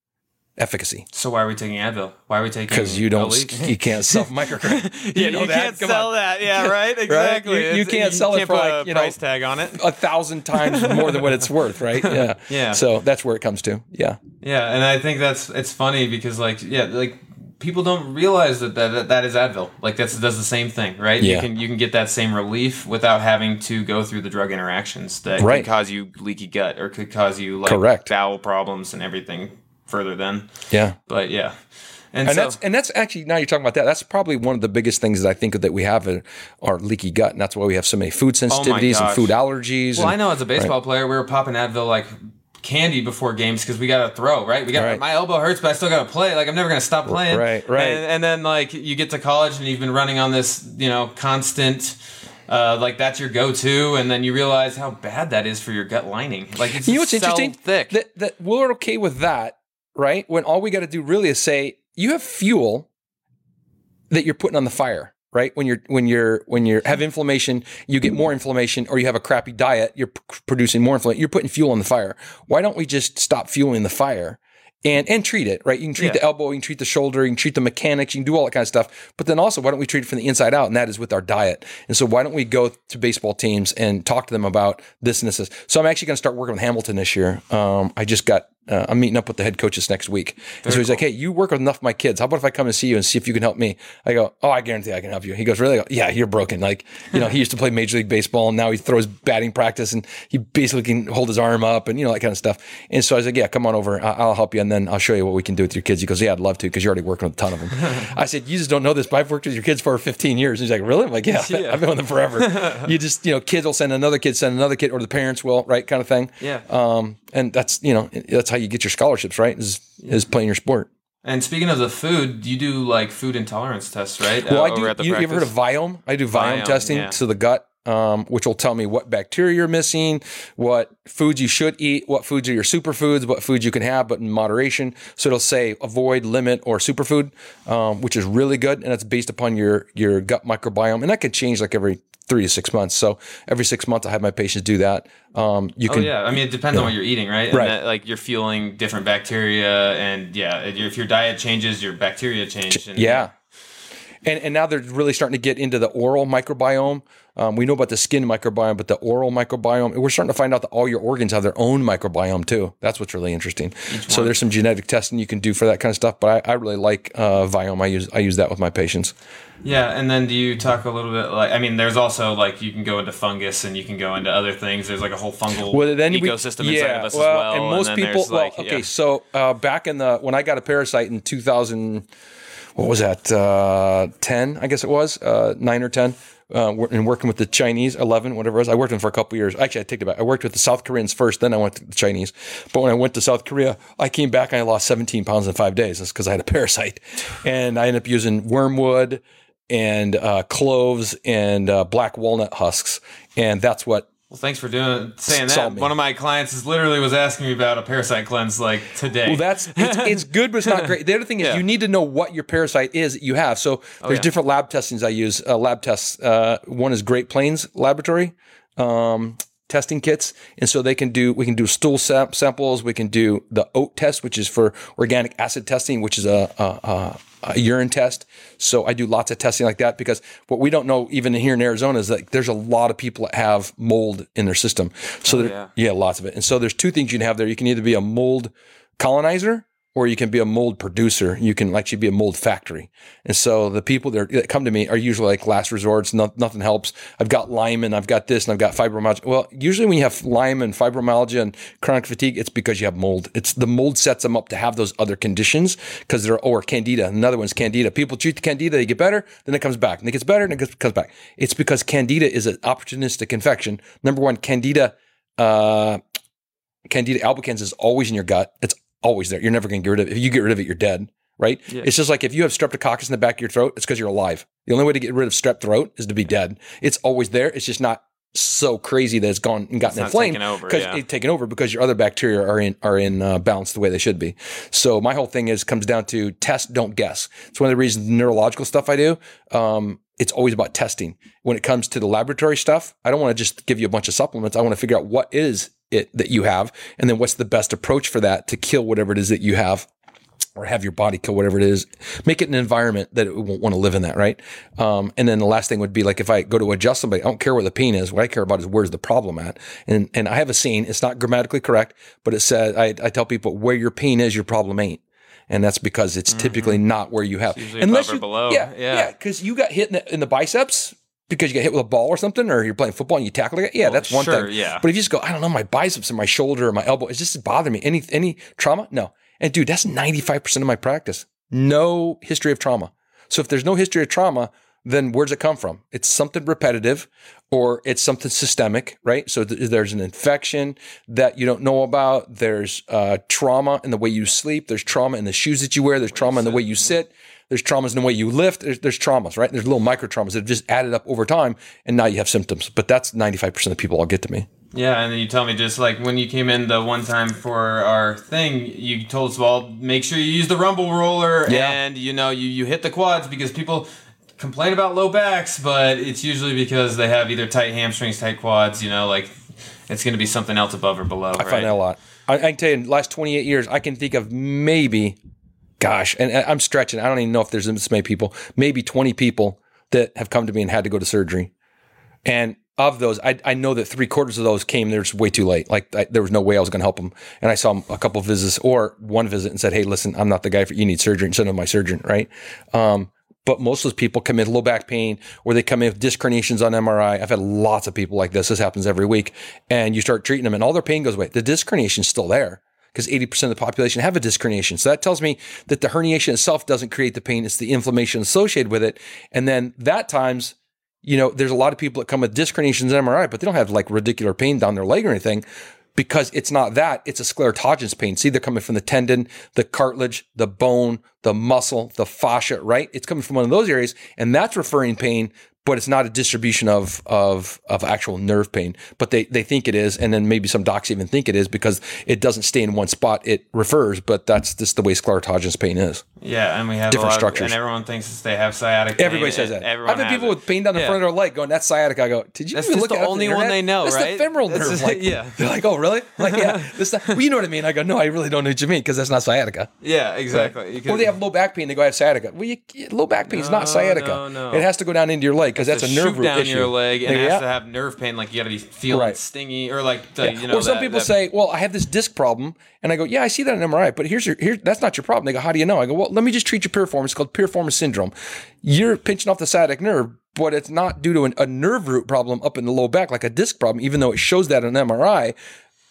efficacy So why are we taking Advil? Why are we taking? because you don't you can't sell microcurrent. You, know you that? can't Come sell on. that. Yeah, right. Exactly. You- you can't sell it can't for, put like, a you know- price tag on it. a thousand times more than what it's worth, right? Yeah. Yeah. So that's where it comes to. Yeah. Yeah, and I think that's it's funny because like yeah, like people don't realize that that, that is Advil. Like that's does the same thing, right? Yeah. You can you can get that same relief without having to go through the drug interactions that Right. could cause you leaky gut or could cause you like Correct. bowel problems and everything further then. Yeah. But yeah. And, And so that's and that's actually now you're talking about that. That's probably one of the biggest things that I think that we have are, are leaky gut, and that's why we have so many food sensitivities and food allergies. well, and- I know as a baseball player, we were popping Advil like candy before games because we got to throw, right? We got Right. my elbow hurts, but I still got to play. Like I'm never gonna stop playing. Right, right. And, and then like you get to college and you've been running on this, you know, constant. Uh, like that's your go-to, and then you realize how bad that is for your gut lining. Like it's You know what's interesting? thick. That that we're okay with that, right? When all we got to do really is say you have fuel that you're putting on the fire, right? When you're when you're when you have inflammation, you get more inflammation, or you have a crappy diet, you're p- producing more inflammation. You're putting fuel on the fire. Why don't we just stop fueling the fire? And, and treat it, right? You can treat Yeah. the elbow, you can treat the shoulder, you can treat the mechanics, you can do all that kind of stuff. But then also, why don't we treat it from the inside out? And that is with our diet. And so why don't we go to baseball teams and talk to them about this and this? this. So I'm actually going to start working with Hamilton this year. Um, I just got, uh, I'm meeting up with the head coaches next week. And so he's like, hey, you work with enough of my kids. How about if I come and see you and see if you can help me? I go, oh, I guarantee I can help you. He goes, really? Go, yeah, you're broken. Like, you know, he used to play Major League Baseball and now he throws batting practice and he basically can hold his arm up and, you know, that kind of stuff. And so I was like, yeah, come on over. I- I'll help you. And then I'll show you what we can do with your kids. He goes, yeah, I'd love to because you're already working with a ton of them. I said, you just don't know this, but I've worked with your kids for 15 years. And he's like, really? I'm like, yeah, Yeah. I've been with them forever. you just, you know, kids will send another kid, send another kid, or the parents will, right? Kind of thing. Yeah. Um, and that's, you know, that's how you get your scholarships, right? Is, is playing your sport. and speaking of the food, you do like food intolerance tests, right? Well, Uh, I do. You, you ever heard of? Viome? I do Viome, Viome, testing yeah. to the gut, um, which will tell me what bacteria you're missing, what foods you should eat, what foods are your superfoods, what foods you can have, but in moderation. So it'll say avoid, limit, or superfood, um, which is really good, and it's based upon your your gut microbiome, and that could change like every three to six months. So every six months, I have my patients do that. Um, you Oh can yeah, I mean it depends on what you're eating, right? And Right. that, like you're fueling different bacteria, and yeah, if your diet changes, your bacteria change. And, Yeah. And, and now they're really starting to get into the oral microbiome. Um, we know about the skin microbiome, but the oral microbiome, we're starting to find out that all your organs have their own microbiome too. That's what's really interesting. So there's some genetic testing you can do for that kind of stuff. But I, I really like uh, Viome. I use I use that with my patients. Yeah, and then do you talk a little bit like I mean, there's also like you can go into fungus and you can go into other things. There's like a whole fungal Well, then we- ecosystem inside of us well, as well. And most then people, well, like, okay, yeah. so uh, back in the when I got a parasite in 2000, what was that? Uh, ten, I guess it was uh, nine or ten. Uh, and working with the Chinese, eleven, whatever it was. I worked with them for a couple years. Actually, I take it back. I worked with the South Koreans first, then I went to the Chinese. But when I went to South Korea, I came back and I lost seventeen pounds in five days. That's because I had a parasite, and I ended up using wormwood and uh, cloves and uh, black walnut husks, and that's what Well, thanks for doing saying that. me. One of my clients is literally was asking me about a parasite cleanse like today. Well, that's it's, it's good, but it's not great. The other thing is Yeah. you need to know what your parasite is that you have. So there's yeah. different lab testings I use. Uh, lab tests. Uh, one is Great Plains Laboratory um, testing kits, and so they can do we can do stool sam- samples. We can do the oat test, which is for organic acid testing, which is a, a, a, a urine test. So I do lots of testing like that because what we don't know even here in Arizona is that there's a lot of people that have mold in their system. So oh, there, yeah. yeah, lots of it. And so there's two things you can have there. You can either be a mold colonizer or you can be a mold producer. You can actually be a mold factory. And so the people that, are, that come to me are usually like last resorts. No, nothing helps. I've got Lyme and I've got this and I've got fibromyalgia. Well, usually when you have Lyme and fibromyalgia and chronic fatigue, it's because you have mold. It's the mold sets them up to have those other conditions because they're, or candida. Another one's candida. People treat the candida, they get better, then it comes back. And it gets better and it comes back. It's because candida is an opportunistic infection. Number one, candida, uh, Candida albicans is always in your gut. It's always there. You're never going to get rid of it. If you get rid of it, you're dead, right? It's just like if you have streptococcus in the back of your throat, it's because you're alive. The only way to get rid of strep throat is to be dead. It's always there. It's just not so crazy that it's gone and gotten inflamed because yeah. it's taken over because your other bacteria are in are in uh, balance the way they should be. So my whole thing is comes down to test, don't guess. It's one of the reasons the neurological stuff I do. Um, it's always about testing. When it comes to the laboratory stuff, I don't want to just give you a bunch of supplements. I want to figure out what is it that you have, and then what's the best approach for that to kill whatever it is that you have or have your body kill whatever it is. Make it an environment that it won't want to live in that, right? Um, and then the last thing would be like if I go to adjust somebody, I don't care where the pain is. What I care about is where's the problem at. And and I have a scene. it's not grammatically correct, but it says I, I tell people where your pain is, your problem ain't. And that's because it's typically not where you have. above or below. Yeah, Yeah. yeah, because you got hit in the, in the biceps because you get hit with a ball or something, or you're playing football and you tackle it. Yeah, that's one sure, thing. yeah. But if you just go, I don't know, my biceps and my shoulder or my elbow, it's just bothering me. Any any trauma? No. And dude, that's 95% of my practice. No history of trauma. So if there's no history of trauma, then where's it come from? It's something repetitive or it's something systemic, right? So th- there's an infection that you don't know about. There's uh, trauma in the way you sleep. There's trauma in the shoes that you wear. There's trauma in the way you sit. There's traumas in the way you lift. There's, there's traumas, right? There's little micro traumas that have just added up over time, and now you have symptoms. But that's 95% of people I'll get to me. Yeah, and then you tell me just like when you came in the one time for our thing, you told us, well, make sure you use the rumble roller Yeah. and you know you you hit the quads because people complain about low backs, but it's usually because they have either tight hamstrings, tight quads. You know, like it's going to be something else above or below. I find that a lot. I, I can tell you, in the last 28 years, I can think of maybe, gosh, and I'm stretching. I don't even know if there's this many people, maybe 20 people that have come to me and had to go to surgery. And of those, I, I know that three quarters of those came there's way too late. Like I, there was no way I was going to help them. And I saw 'em a couple of visits or one visit and said, Hey, listen, I'm not the guy for you need surgery and send them my surgeon. Right. Um, but most of those people come in with low back pain or they come in with disc herniations on MRI. I've had lots of people like this. This happens every week. And you start treating them and all their pain goes away. The disc herniation's still there because 80% of the population have a disc herniation. So that tells me that the herniation itself doesn't create the pain. It's the inflammation associated with it. And then that times, you know, there's a lot of people that come with disc herniations and MRI, but they don't have like radicular pain down their leg or anything because it's not that. It's a sclerotogenous pain. See, they're coming from the tendon, the cartilage, the bone, the muscle, the fascia, right? It's coming from one of those areas. And that's referring pain, but it's not a distribution of, of, of actual nerve pain, but they, they think it is. And then maybe some docs even think it is because it doesn't stay in one spot. It refers, but that's just the way sclerotogenous pain is. Yeah, and we have Different lot of- structures. and everyone thinks they have sciatic. pain, Everybody says that. I've had people it. with pain down the Yeah. front of their leg going, that's sciatica. I go, did you That's even look the at only one they know, right? that's right? the femoral That's nerve. just- Like, yeah. They're like, oh, really? Like, yeah. This, well, you know what I mean? I go, no, I really don't know what you mean because that's not sciatica. Yeah, exactly. You Or they have low back pain. They go, I have sciatica. Well, you, low back pain is not sciatica. no, no. It has to go down into your leg because that's a nerve root down issue. your leg and it Yeah. has to have nerve pain. Like you got to be feeling Right. stingy or like the, you know. or some that- people that- say, "Well, I have this disc problem," and I go, "Yeah, I see that in MRI, but here's your here. That's not your problem." They go, "How do you know?" I go, "Well, let me just treat your piriformis. It's called piriformis syndrome. You're pinching off the sciatic nerve, but it's not due to an, a nerve root problem up in the low back, like a disc problem, even though it shows that in MRI."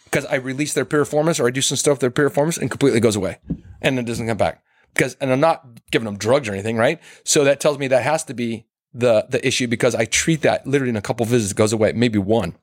Because I release their piriformis or I do some stuff with their piriformis and completely goes away, and it doesn't come back. because, and I'm not giving them drugs or anything, right? So that tells me that has to be the the issue because I treat that literally in a couple visits it goes away, maybe one.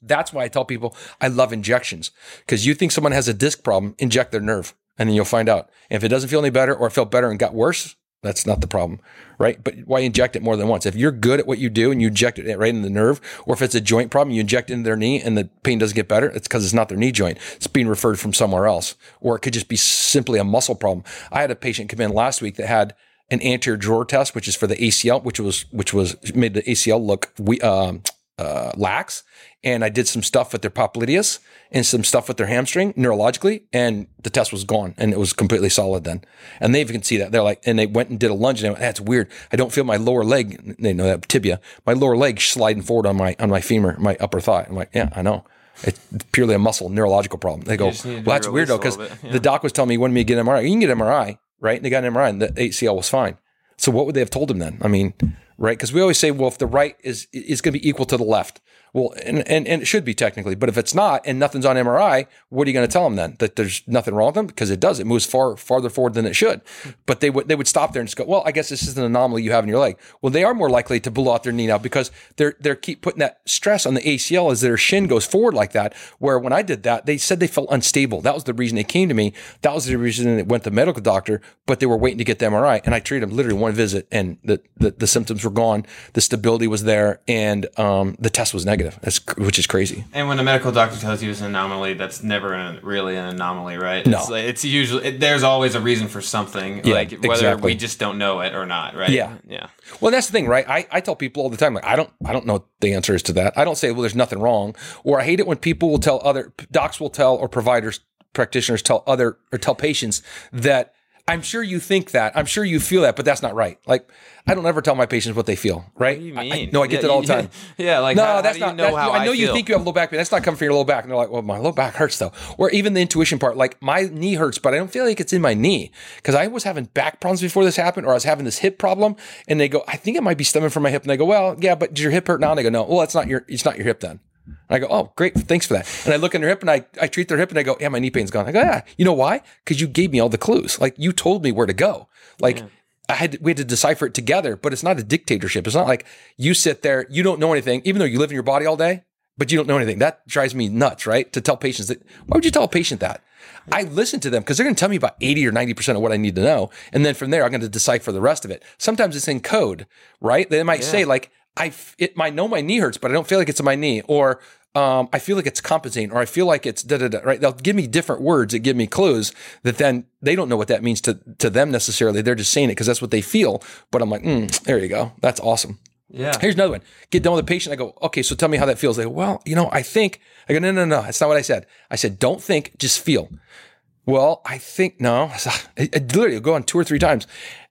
That's why I tell people I love injections because you think someone has a disc problem, inject their nerve, and then you'll find out. If it doesn't feel any better or it felt better and got worse, that's not the problem, right? But why inject it more than once? If you're good at what you do and you inject it right in the nerve, or if it's a joint problem, you inject it in their knee and the pain doesn't get better, it's because it's not their knee joint. It's being referred from somewhere else. Or it could just be simply a muscle problem. I had a patient come in last week that had an anterior drawer test, which is for the ACL, which was which was made the ACL look we um, uh, lax. And I did some stuff with their popliteus and some stuff with their hamstring neurologically, and the test was gone and it was completely solid then. And they even can see that. They're like, and they went and did a lunge and they went, that's weird. I don't feel my lower leg, they know that tibia, my lower leg sliding forward on my on my femur, my upper thigh. I'm like, yeah, I know. It's purely a muscle neurological problem. They go, well, that's weird though, because yeah. the doc was telling me he wanted me to get an MRI. You can get an MRI, right? And they got an MRI and the ACL was fine. So what would they have told him then? I mean, right? Because we always say, well, if the right is is going to be equal to the left, well, and, and, and it should be technically, but if it's not and nothing's on MRI, what are you going to tell them then? That there's nothing wrong with them because it does. It moves far farther forward than it should. But they would they would stop there and just go, well, I guess this is an anomaly you have in your leg. Well, they are more likely to blow out their knee now because they're they're keep putting that stress on the ACL as their shin goes forward like that. Where when I did that, they said they felt unstable. That was the reason they came to me. That was the reason they went to the medical doctor, but they were waiting to get the MRI. And I treated them literally one visit and the, the, the symptoms were gone. The stability was there and um, the test was negative, That's, which is crazy. And when a medical doctor tells you it's an anomaly, that's never an, really an anomaly, right? No. It's, like, it's usually it, there's always a reason for something, Yeah, like whether exactly. we just don't know it or not, right? Yeah. yeah. Well, that's the thing, right? I, I tell people all the time, like, I don't, I don't know what the answer is to that. I don't say, well, there's nothing wrong. Or I hate it when people will tell other docs will tell or providers, practitioners tell other or tell patients that I'm sure you think that. I'm sure you feel that, but that's not right. Like, I don't ever tell my patients what they feel, right? What do you I- I- no, I get Yeah, that all the time. yeah, like no, how- how that's you not. know that's- how I know I you think you have low back pain. That's not coming from your low back. And they're like, well, my low back hurts though. Or even the intuition part, like my knee hurts, but I don't feel like it's in my knee because I was having back problems before this happened, or I was having this hip problem. And they go, I think it might be stemming from my hip. And they go, well, yeah, but does your hip hurt now? And they go, no, well, it's not your, it's not your hip then. And I go, oh, great, thanks for that. And I look in their hip and I, I treat their hip and I go, yeah, my knee pain's gone. I go, yeah, you know why? Because you gave me all the clues. Like you told me where to go. Like I had, we had to decipher it together. But it's not a dictatorship. It's not like you sit there, you don't know anything, even though you live in your body all day, but you don't know anything. That drives me nuts, right? To tell patients that. Why would you tell a patient that? I listen to them because they're going to tell me about 80 or 90% of what I need to know. And then from there, I'm going to decipher the rest of it. Sometimes it's in code, right? They might say like, I, f- it might know my knee hurts, but I don't feel like it's in my knee. Or, um, I feel like it's compensating or I feel like it's da da da, right? They'll give me different words that give me clues that then they don't know what that means to, to them necessarily. They're just saying it because that's what they feel. But I'm like, mm, there you go. That's awesome. Yeah. Here's another one. Get done with the patient. I go, okay, so tell me how that feels. They go, well, you know, I think. I go, no, no, no, that's not what I said. I said, don't think, just feel. Well, I think no. I, I literally go on two or three times,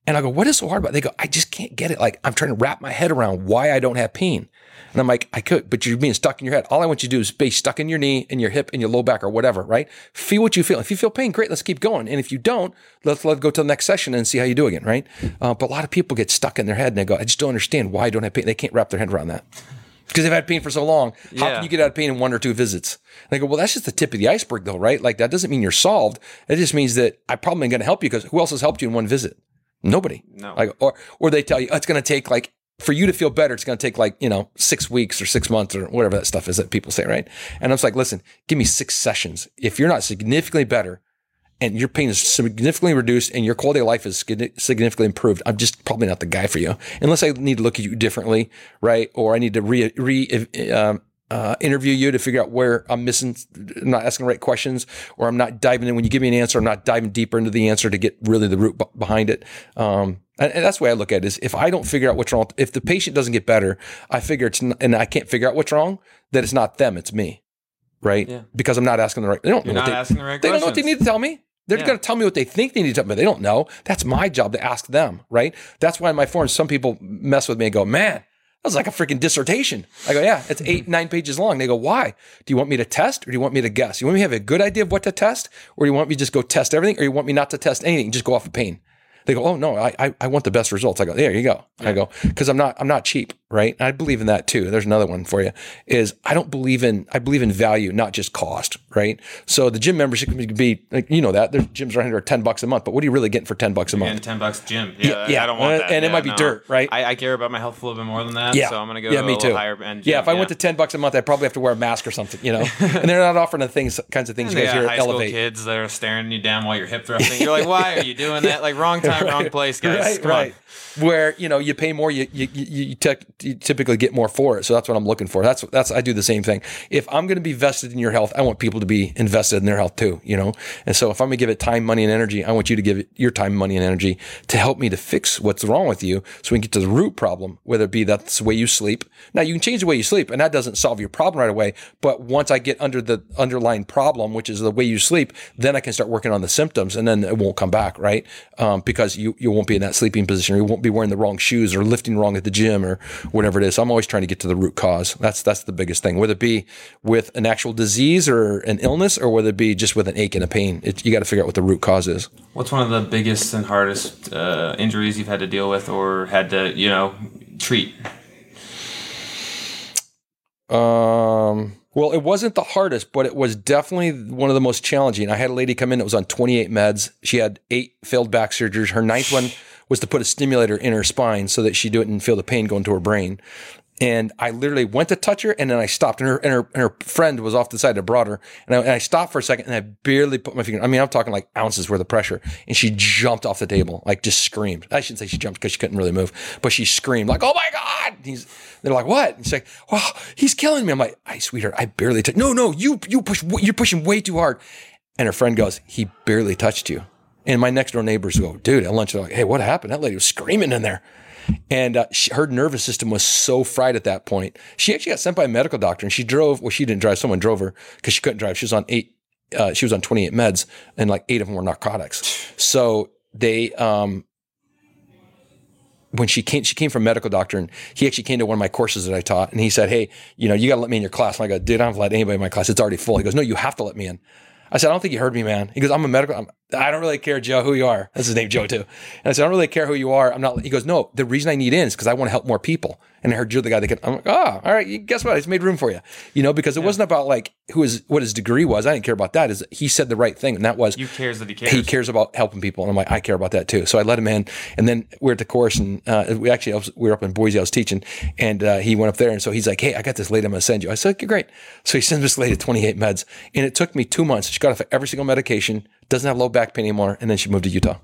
and I go, "What is so hard about?" It? They go, "I just can't get it. Like I'm trying to wrap my head around why I don't have pain." And I'm like, "I could, but you're being stuck in your head. All I want you to do is be stuck in your knee, and your hip, and your low back, or whatever. Right? Feel what you feel. If you feel pain, great. Let's keep going. And if you don't, let's let's go to the next session and see how you do again. Right? Uh, but a lot of people get stuck in their head, and they go, "I just don't understand why I don't have pain." They can't wrap their head around that. Because they've had pain for so long. How Yeah. can you get out of pain in one or two visits? And I go, well, that's just the tip of the iceberg, though, right? Like that doesn't mean you're solved. It just means that I probably am going to help you because who else has helped you in one visit? Nobody. No. Like, or or they tell you oh, it's going to take like for you to feel better, it's going to take like you know six weeks or six months or whatever that stuff is that people say, right? And I was like, listen, give me six sessions. If you're not significantly better, and your pain is significantly reduced and your quality of life is significantly improved, I'm just probably not the guy for you. Unless I need to look at you differently, right? Or I need to re, re um, uh, interview you to figure out where I'm missing, I'm not asking the right questions, or I'm not diving in. When you give me an answer, I'm not diving deeper into the answer to get really the root b- behind it. Um, and, and that's the way I look at it is if I don't figure out what's wrong, if the patient doesn't get better, I figure it's, n- and I can't figure out what's wrong, that it's not them, it's me. Right. Yeah. Because I'm not asking the right, they don't You're know not what they, asking the right they don't know what they need to tell me. They're Yeah. going to tell me what they think they need to tell me. They don't know. That's my job to ask them, right? That's why in my forums, some people mess with me and go, man, that was like a freaking dissertation. I go, yeah, it's eight, nine pages long. They go, why? Do you want me to test or do you want me to guess? You want me to have a good idea of what to test or do you want me to just go test everything or you want me not to test anything, just go off of pain? They go, oh no, I, I, I want the best results. I go, there you go. I go, because I'm not, I'm not cheap, right? And I believe in that too. There's another one for you. Is I don't believe in I believe in value, not just cost, right? So the gym membership can be like you know that there's gyms around here are ten bucks a month, but what are you really getting for ten bucks a And month? ten bucks gym. Yeah, Yeah, yeah. I don't want that. and it might be no. dirt, right? I, I care about my health a little bit more than that. Yeah, So I'm gonna go yeah, to me a too. higher end. yeah, gym, if I went to ten bucks a month, I'd probably have to wear a mask or something, you know. and they're not offering the things, kinds of things you guys high at school Elevate. kids that are staring you down while you're hip thrusting. You're like, why are you doing that? Like wrong time, wrong place, guys. right, Come on. right. Where you know you pay more, you you, you, tec- you typically get more for it. So that's what I'm looking for. That's that's I do the same thing. If I'm going to be vested in your health, I want people to be invested in their health too. You know, and so if I'm going to give it time, money, and energy, I want you to give it your time, money, and energy to help me to fix what's wrong with you, so we can get to the root problem. Whether it be that's the way you sleep. Now you can change the way you sleep, and that doesn't solve your problem right away. But once I get under the underlying problem, which is the way you sleep, then I can start working on the symptoms, and then it won't come back, right? Um, because you you won't be in that sleeping position, or you won't be wearing the wrong shoes, or lifting wrong at the gym, or whatever it is. So I'm always trying to get to the root cause. That's that's the biggest thing. Whether it be with an actual disease or an illness, or whether it be just with an ache and a pain, it, you got to figure out what the root cause is. What's one of the biggest and hardest uh, injuries you've had to deal with or had to, you know, treat? Um, well, it wasn't the hardest, but it was definitely one of the most challenging. I had a lady come in that was on 28 meds. She had eight failed back surgeries. Her ninth one was to put a stimulator in her spine so that she didn't feel the pain going to her brain. And I literally went to touch her, and then I stopped, and her and her, and her friend was off the side that brought her, and I, and I stopped for a second, and I barely put my finger. I mean, I'm talking like ounces worth of pressure, and she jumped off the table, like just screamed. I shouldn't say she jumped because she couldn't really move, but she screamed like, "Oh my god!" And he's they're like, "What?" And she's like, "Wow, he's killing me." I'm like, "I sweetheart, I barely touched. No, no, you you push, you're pushing way too hard." And her friend goes, "He barely touched you." And my next door neighbors go, "Dude," at lunch they're like, "Hey, what happened? That lady was screaming in there." And uh, she, her nervous system was so fried at that point. She actually got sent by a medical doctor, and she drove. Well, she didn't drive; someone drove her because she couldn't drive. She was on eight. Uh, she was on twenty eight meds, and like eight of them were narcotics. So they, um, when she came, she came from medical doctor, and he actually came to one of my courses that I taught, and he said, "Hey, you know, you got to let me in your class." And I go, "Dude, I don't have to let anybody in my class; it's already full." He goes, "No, you have to let me in." I said, I don't think you heard me, man. He goes, I'm a medical. I'm, I don't really care, Joe, who you are. That's his name, Joe, too. And I said, I don't really care who you are. I'm not. He goes, No, the reason I need in is because I want to help more people. And I heard you're the guy that can. I'm like, Oh, all right. Guess what? I just made room for you. You know, because it wasn't about like who is what his degree was. I didn't care about that. Is he said the right thing, and that was You cares that he cares. he cares about helping people, and I'm like, I care about that too. So I let him in, and then we're at the course, and uh, we actually was, we were up in Boise. I was teaching, and uh, he went up there, and so he's like, Hey, I got this lady. I'm going to send you. I said, Okay, great. So he sends this lady 28 meds, and it took me two months. She got off every single medication, doesn't have low back pain anymore, and then she moved to Utah.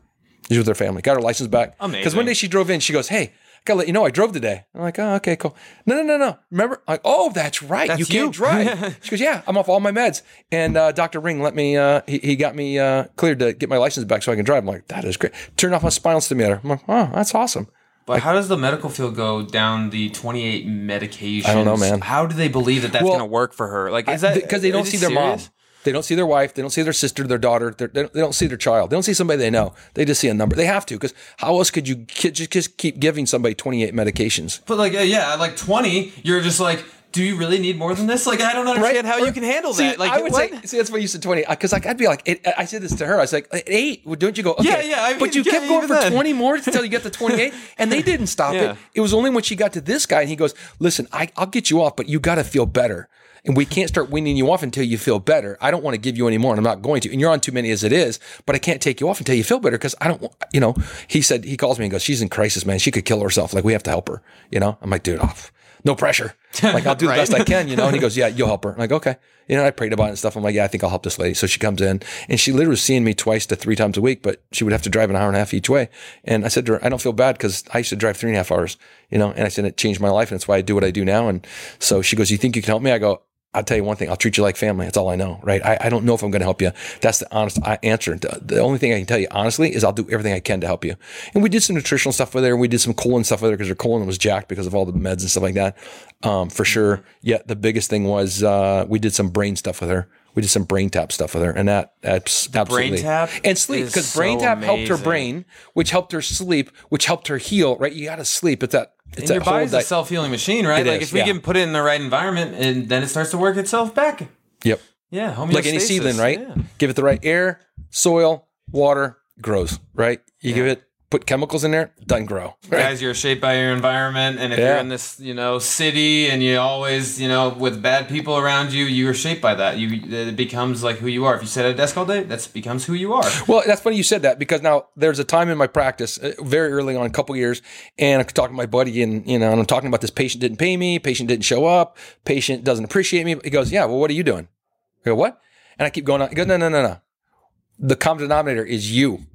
She's with her family, got her license back. Because one day she drove in, she goes, Hey. I gotta let you know I drove today. I'm like, oh, okay, cool. No, no, no, no. Remember? I'm like, oh, that's right. That's you can't you. drive. she goes, yeah, I'm off all my meds. And uh, Dr. Ring let me, uh, he, he got me uh, cleared to get my license back so I can drive. I'm like, that is great. Turn off my spinal stimulator. I'm like, oh, that's awesome. But how does the medical field go down the 28 medications? I don't know, man. How do they believe that that's Well, going to work for her? Like, is that because they don't see it their mom. They don't see their wife. They don't see their sister, their daughter. Don't, they don't see their child. They don't see somebody they know. They just see a number. They have to because how else could you ki- just, just keep giving somebody 28 medications? But like, uh, yeah, like 20, you're just like, do you really need more than this? Like, I don't understand how you can handle See, that. Like, I would what? say, see, that's why you said 20. Because like, I'd be like, it, I said this to her. I was like, eight, well, don't you go, okay. Yeah, yeah, I but you yeah, kept going for then. 20 more until you get to 28. and they didn't stop Yeah. it. It was only when she got to this guy and he goes, listen, I, I'll get you off, but you got to feel better. And we can't start weaning you off until you feel better. I don't want to give you any more, and I'm not going to. And you're on too many as it is, but I can't take you off until you feel better because I don't, want- you know. He said, he calls me and goes, She's in crisis, man. She could kill herself. Like, we have to help her, you know? I'm like, dude, off. No pressure. Like, I'll do the Right. best I can, you know? And he goes, Yeah, you'll help her. I'm like, okay. You know, I prayed about it and stuff. I'm like, Yeah, I think I'll help this lady. So she comes in and she literally was seeing me twice to three times a week, but she would have to drive an hour and a half each way. And I said to her, I don't feel bad because I used to drive three and a half hours, you know? And I said, It changed my life and that's why I do what I do now. And so she goes, You think you can help me? I go, I'll tell you one thing. I'll treat you like family. That's all I know, right? I, I don't know if I'm going to help you. That's the honest answer. The, the only thing I can tell you honestly is I'll do everything I can to help you. And we did some nutritional stuff with her. and We did some colon stuff with her because her colon was jacked because of all the meds and stuff like that. Um, for sure. Yeah. The biggest thing was uh, we did some brain stuff with her. We did some brain tap stuff with her, and that that's absolutely brain tap and sleep because brain so tap helped her brain, which helped her sleep, which helped her heal. Right? You got to sleep. It's that. It's And your body's a self healing machine, right? Like, is, if we yeah. can put it in the right environment, and then it starts to work itself back. Yep. Yeah, like any seedling, right? Yeah. Give it the right air, soil, water, grows, right? You give it put chemicals in there, doesn't grow. Right? Guys, you're shaped by your environment, and if Yeah. you're in this, you know, city, and you always, you know, with bad people around you, you are shaped by that. You it becomes like who you are. If you sit at a desk all day, that becomes who you are. Well, that's funny you said that because now there's a time in my practice, uh, very early on, a couple years, and I'm talking to my buddy, and you know, and I'm talking about this patient didn't pay me, patient didn't show up, patient doesn't appreciate me. He goes, "Yeah, well, what are you doing?" I go, "What?" And I keep going on. He goes, "No, no, no, no. The common denominator is you."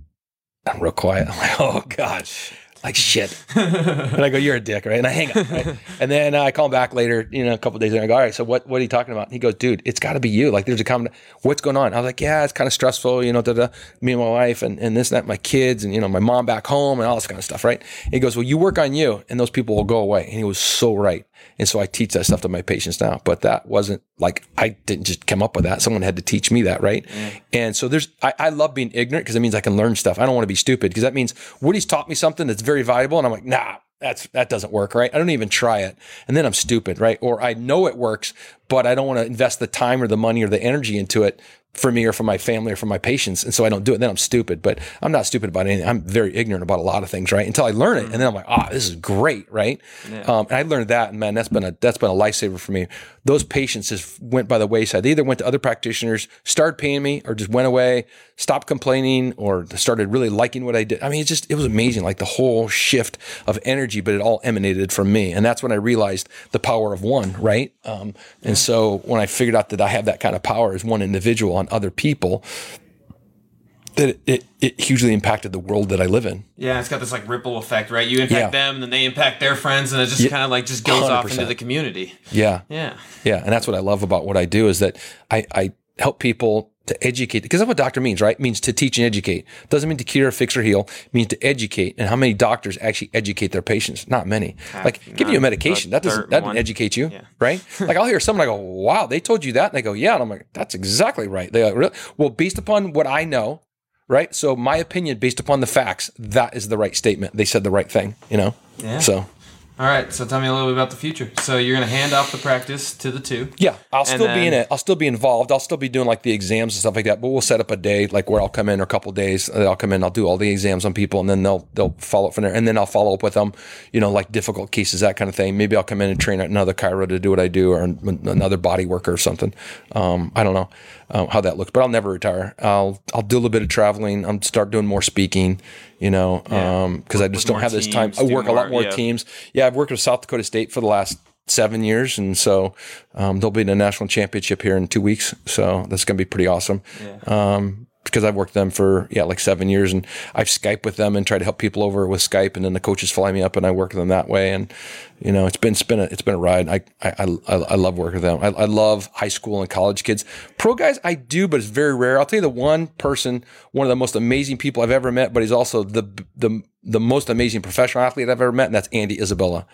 I'm real quiet. I'm like, "Oh gosh." Like shit, and I go, "You're a dick, right?" And I hang up, right? and then I call him back later, you know, a couple days later. I go, "All right, so what? What are you talking about?" And he goes, "Dude, it's got to be you. Like, there's a common. What's going on?" I was like, "Yeah, it's kind of stressful, you know, da, da, me and my wife, and, and this, and that, my kids, and you know, my mom back home, and all this kind of stuff, right?" And he goes, "Well, you work on you, and those people will go away." And he was so right. And so I teach that stuff to my patients now. But that wasn't like I didn't just come up with that. Someone had to teach me that, right? Mm. And so there's I, I love being ignorant because it means I can learn stuff. I don't want to be stupid because that means Woody's taught me something that's very valuable, and I'm like, nah, that's that doesn't work, right? I don't even try it, and then I'm stupid, right? Or I know it works, but I don't want to invest the time or the money or the energy into it for me or for my family or for my patients, and so I don't do it. Then I'm stupid, but I'm not stupid about anything. I'm very ignorant about a lot of things, right? Until I learn it, and then I'm like, ah, this is great, right? Um, and I learned that, and man, that's been a that's been a lifesaver for me. Those patients just went by the wayside. They either went to other practitioners, started paying me, or just went away, stopped complaining, or started really liking what I did. I mean, it just it was amazing, like the whole shift of energy, but it all emanated from me, and that's when I realized the power of one, right? Um, and so when I figured out that I have that kind of power as one individual on other people, that it, it, it hugely impacted the world that I live in. Yeah, it's got this like ripple effect, right? You impact Yeah. them, and then they impact their friends, and it just kind of like just goes off into the community. Yeah. Yeah. Yeah, and that's what I love about what I do is that I, I help people to educate because that's what doctor means, right? It means to teach and educate. Doesn't mean to cure, fix, or heal. It means to educate. And how many doctors actually educate their patients? Not many. Like give you a medication that doesn't that doesn't educate you, Yeah. right? like I'll hear someone I go, "Wow, they told you that," and they go, "Yeah," and I'm like, "That's exactly right." They go, really? Well, based upon what I know. Right, so my opinion, based upon the facts, that is the right statement. They said the right thing, you know. Yeah. So All right. So tell me a little bit about the future. So you're gonna hand off the practice to the two. Yeah, I'll still be in it. I'll still be involved. I'll still be doing like the exams and stuff like that. But we'll set up a day like where I'll come in or a couple days. uh, I'll come in. I'll do all the exams on people, and then they'll they'll follow up from there. And then I'll follow up with them. You know, like difficult cases, that kind of thing. Maybe I'll come in and train another chiro to do what I do, or another body worker or something. Um, I don't know um, how that looks, but I'll never retire. I'll I'll do a little bit of traveling. I'll start doing more speaking. You know, because I just don't have more this time. teams, I work a lot more- more yeah. teams. Yeah, I've worked with South Dakota State for the last seven years, and so um, they'll be in a national championship here in two weeks. So that's going to be pretty awesome. Um, because I've worked with them for yeah like seven years, and I've Skype with them and try to help people over with Skype, and then the coaches fly me up, and I work with them that way. And you know, it's been it's been a, it's been a ride. I I, I, I love working with them. I, I love high school and college kids. Pro guys, I do, but it's very rare. I'll tell you the one person, one of the most amazing people I've ever met, but he's also the the the most amazing professional athlete I've ever met, and that's Andy Isabella.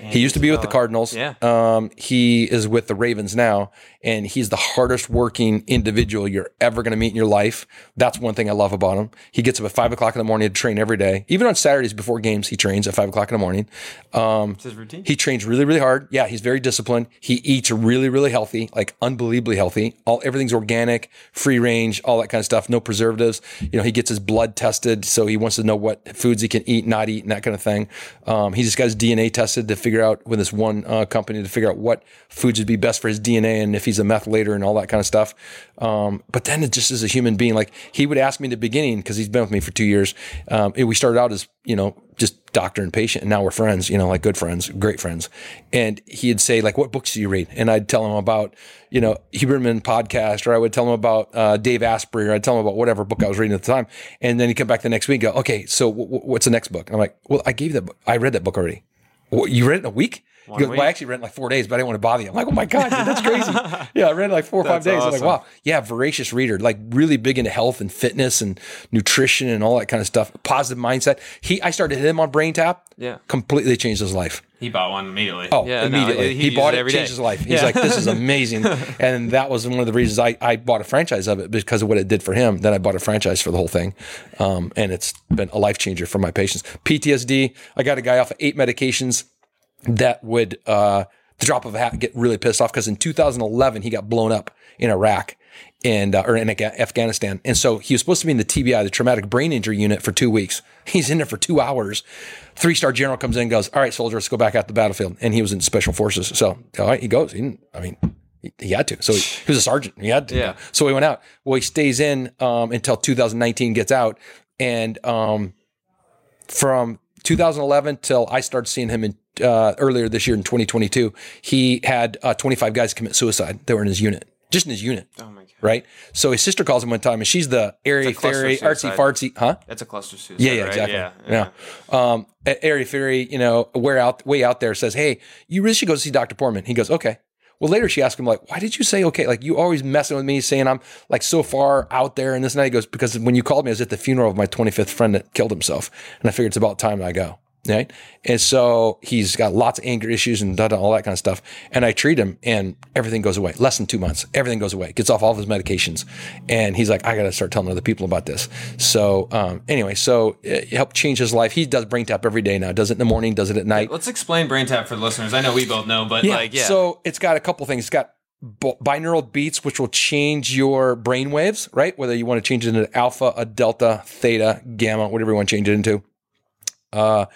he used to be with the Cardinals. Yeah. Um, he is with the Ravens now, and he's the hardest working individual you're ever going to meet in your life. That's one thing I love about him. He gets up at five o'clock in the morning to train every day. Even on Saturdays before games, he trains at five o'clock in the morning. Um, It's his routine. he trains really, really hard. Yeah, he's very disciplined. He eats really, really healthy, like unbelievably healthy. All everything's organic, free range, all that kind of stuff. No preservatives. You know, he gets his blood tested, so he wants to know what foods he can eat, not eat, and that kind of thing. Um, he just got his DNA tested to figure out with this one uh, company to figure out what foods would be best for his DNA and if he's a methylator and all that kind of stuff. Um, but then it just as a human being, like he would ask me in the beginning because he's been with me for two years. Um, we started out as you know just doctor and patient, and now we're friends. You know, like good friends, great friends. And he'd say like, "What books do you read?" And I'd tell him about you know Huberman podcast, or I would tell him about uh, Dave Asprey, or I'd tell him about whatever book I was reading at the time. And then he'd come back the next week, and go, "Okay, so w- w- what's the next book?" And I'm like, "Well, I gave that book. I read that book already. What, you read it in a week?" He goes, week? well, I actually read it in like four days, but I didn't want to bother you. I'm like, oh my God, dude, that's crazy. yeah, I read like four or five That's days. I'm like, wow. Yeah, voracious reader, like really big into health and fitness and nutrition and all that kind of stuff. Positive mindset. He, I started him on Brain Tap. Yeah. completely changed his life. He bought one immediately. Oh, yeah, no, immediately. he uses bought it, every changed day. his life. He's Yeah. like, this is amazing. and that was one of the reasons I, I bought a franchise of it because of what it did for him. Then I bought a franchise for the whole thing. Um, and it's been a life changer for my patients. PTSD, I got a guy off of eight medications that would, uh, the drop of a hat get really pissed off because in 2011 he got blown up in Iraq and uh, or in Afghanistan. And so he was supposed to be in the TBI, the traumatic brain injury unit, for two weeks. He's in there for two hours. Three star general comes in and goes, All right, soldier, let's go back out the battlefield. And he was in special forces. So all right, he goes. He didn't, I mean, he, he had to. So he, he was a sergeant. He had to. Yeah. So he went out. Well, he stays in um, until 2019 gets out. And um, from 2011 till I started seeing him in uh, earlier this year in 2022, he had uh, 25 guys commit suicide that were in his unit, just in his unit. Oh my god. Right. So his sister calls him one time and she's the airy fairy, artsy fartsy, huh? That's a cluster suicide. Yeah, yeah, right? exactly. Yeah, Yeah. Um, airy fairy, you know, where out, way out there says, Hey, you really should go see Dr. Porman. He goes, okay. Well, later she asked him, like, why did you say okay? Like, you always messing with me, saying I'm like so far out there and this and that. He goes, because when you called me, I was at the funeral of my 25th friend that killed himself. And I figured it's about time I go. Right. And so he's got lots of anger issues and all that kind of stuff. And I treat him and everything goes away. Less than two months, everything goes away. Gets off all of his medications. And he's like, I got to start telling other people about this. So, um, anyway, so it helped change his life. He does brain tap every day now, does it in the morning, does it at night. Let's explain brain tap for the listeners. I know we both know, but like, yeah. So it's got a couple things. It's got binaural beats, which will change your brain waves, right? Whether you want to change it into alpha, a delta, theta, gamma, whatever you want to change it into. Uh,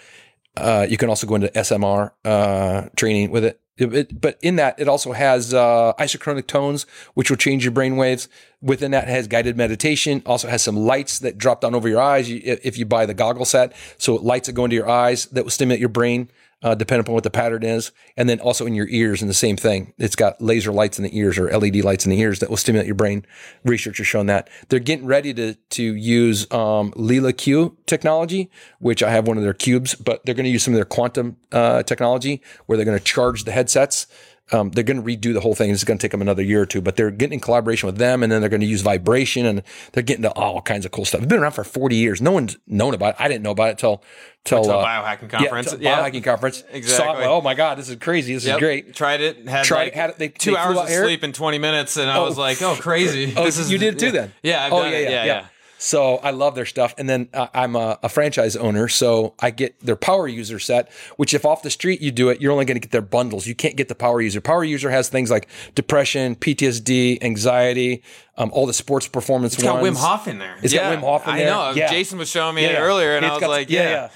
uh, you can also go into SMR uh, training with it. It- it- but in that, it also has uh, isochronic tones, which will change your brain waves. Within that, has guided meditation. Also has some lights that drop down over your eyes if you buy the goggle set. So lights that go into your eyes that will stimulate your brain, uh, depending upon what the pattern is. And then also in your ears, and the same thing. It's got laser lights in the ears or LED lights in the ears that will stimulate your brain. Research has shown that they're getting ready to to use um, Leela Q technology, which I have one of their cubes, but they're going to use some of their quantum uh, technology where they're going to charge the headsets. Um, they're going to redo the whole thing. It's going to take them another year or two, but they're getting in collaboration with them, and then they're going to use vibration, and they're getting to all kinds of cool stuff. It's been around for 40 years. No one's known about it. I didn't know about it till till uh, biohacking conference. Yeah, biohacking conference. Exactly. Saw, oh my god, this is crazy. This Yep. is great. Tried it. Had Tried like it, had it- they- two they hours of here? sleep in 20 minutes, and I was like, oh, crazy. Oh, This is- you did it too then? Yeah, I've oh yeah, it. yeah, yeah, yeah, yeah. So I love their stuff, and then uh, I'm a, a franchise owner, so I get their power user set. Which, if off the street you do it, you're only going to get their bundles. You can't get the power user. Power user has things like depression, PTSD, anxiety, um, all the sports performance It's got. Wim Hof in there. It's got. Wim Hof in there. I know. Yeah. Jason was showing me Yeah, it earlier, and It's I was got- like, yeah. yeah.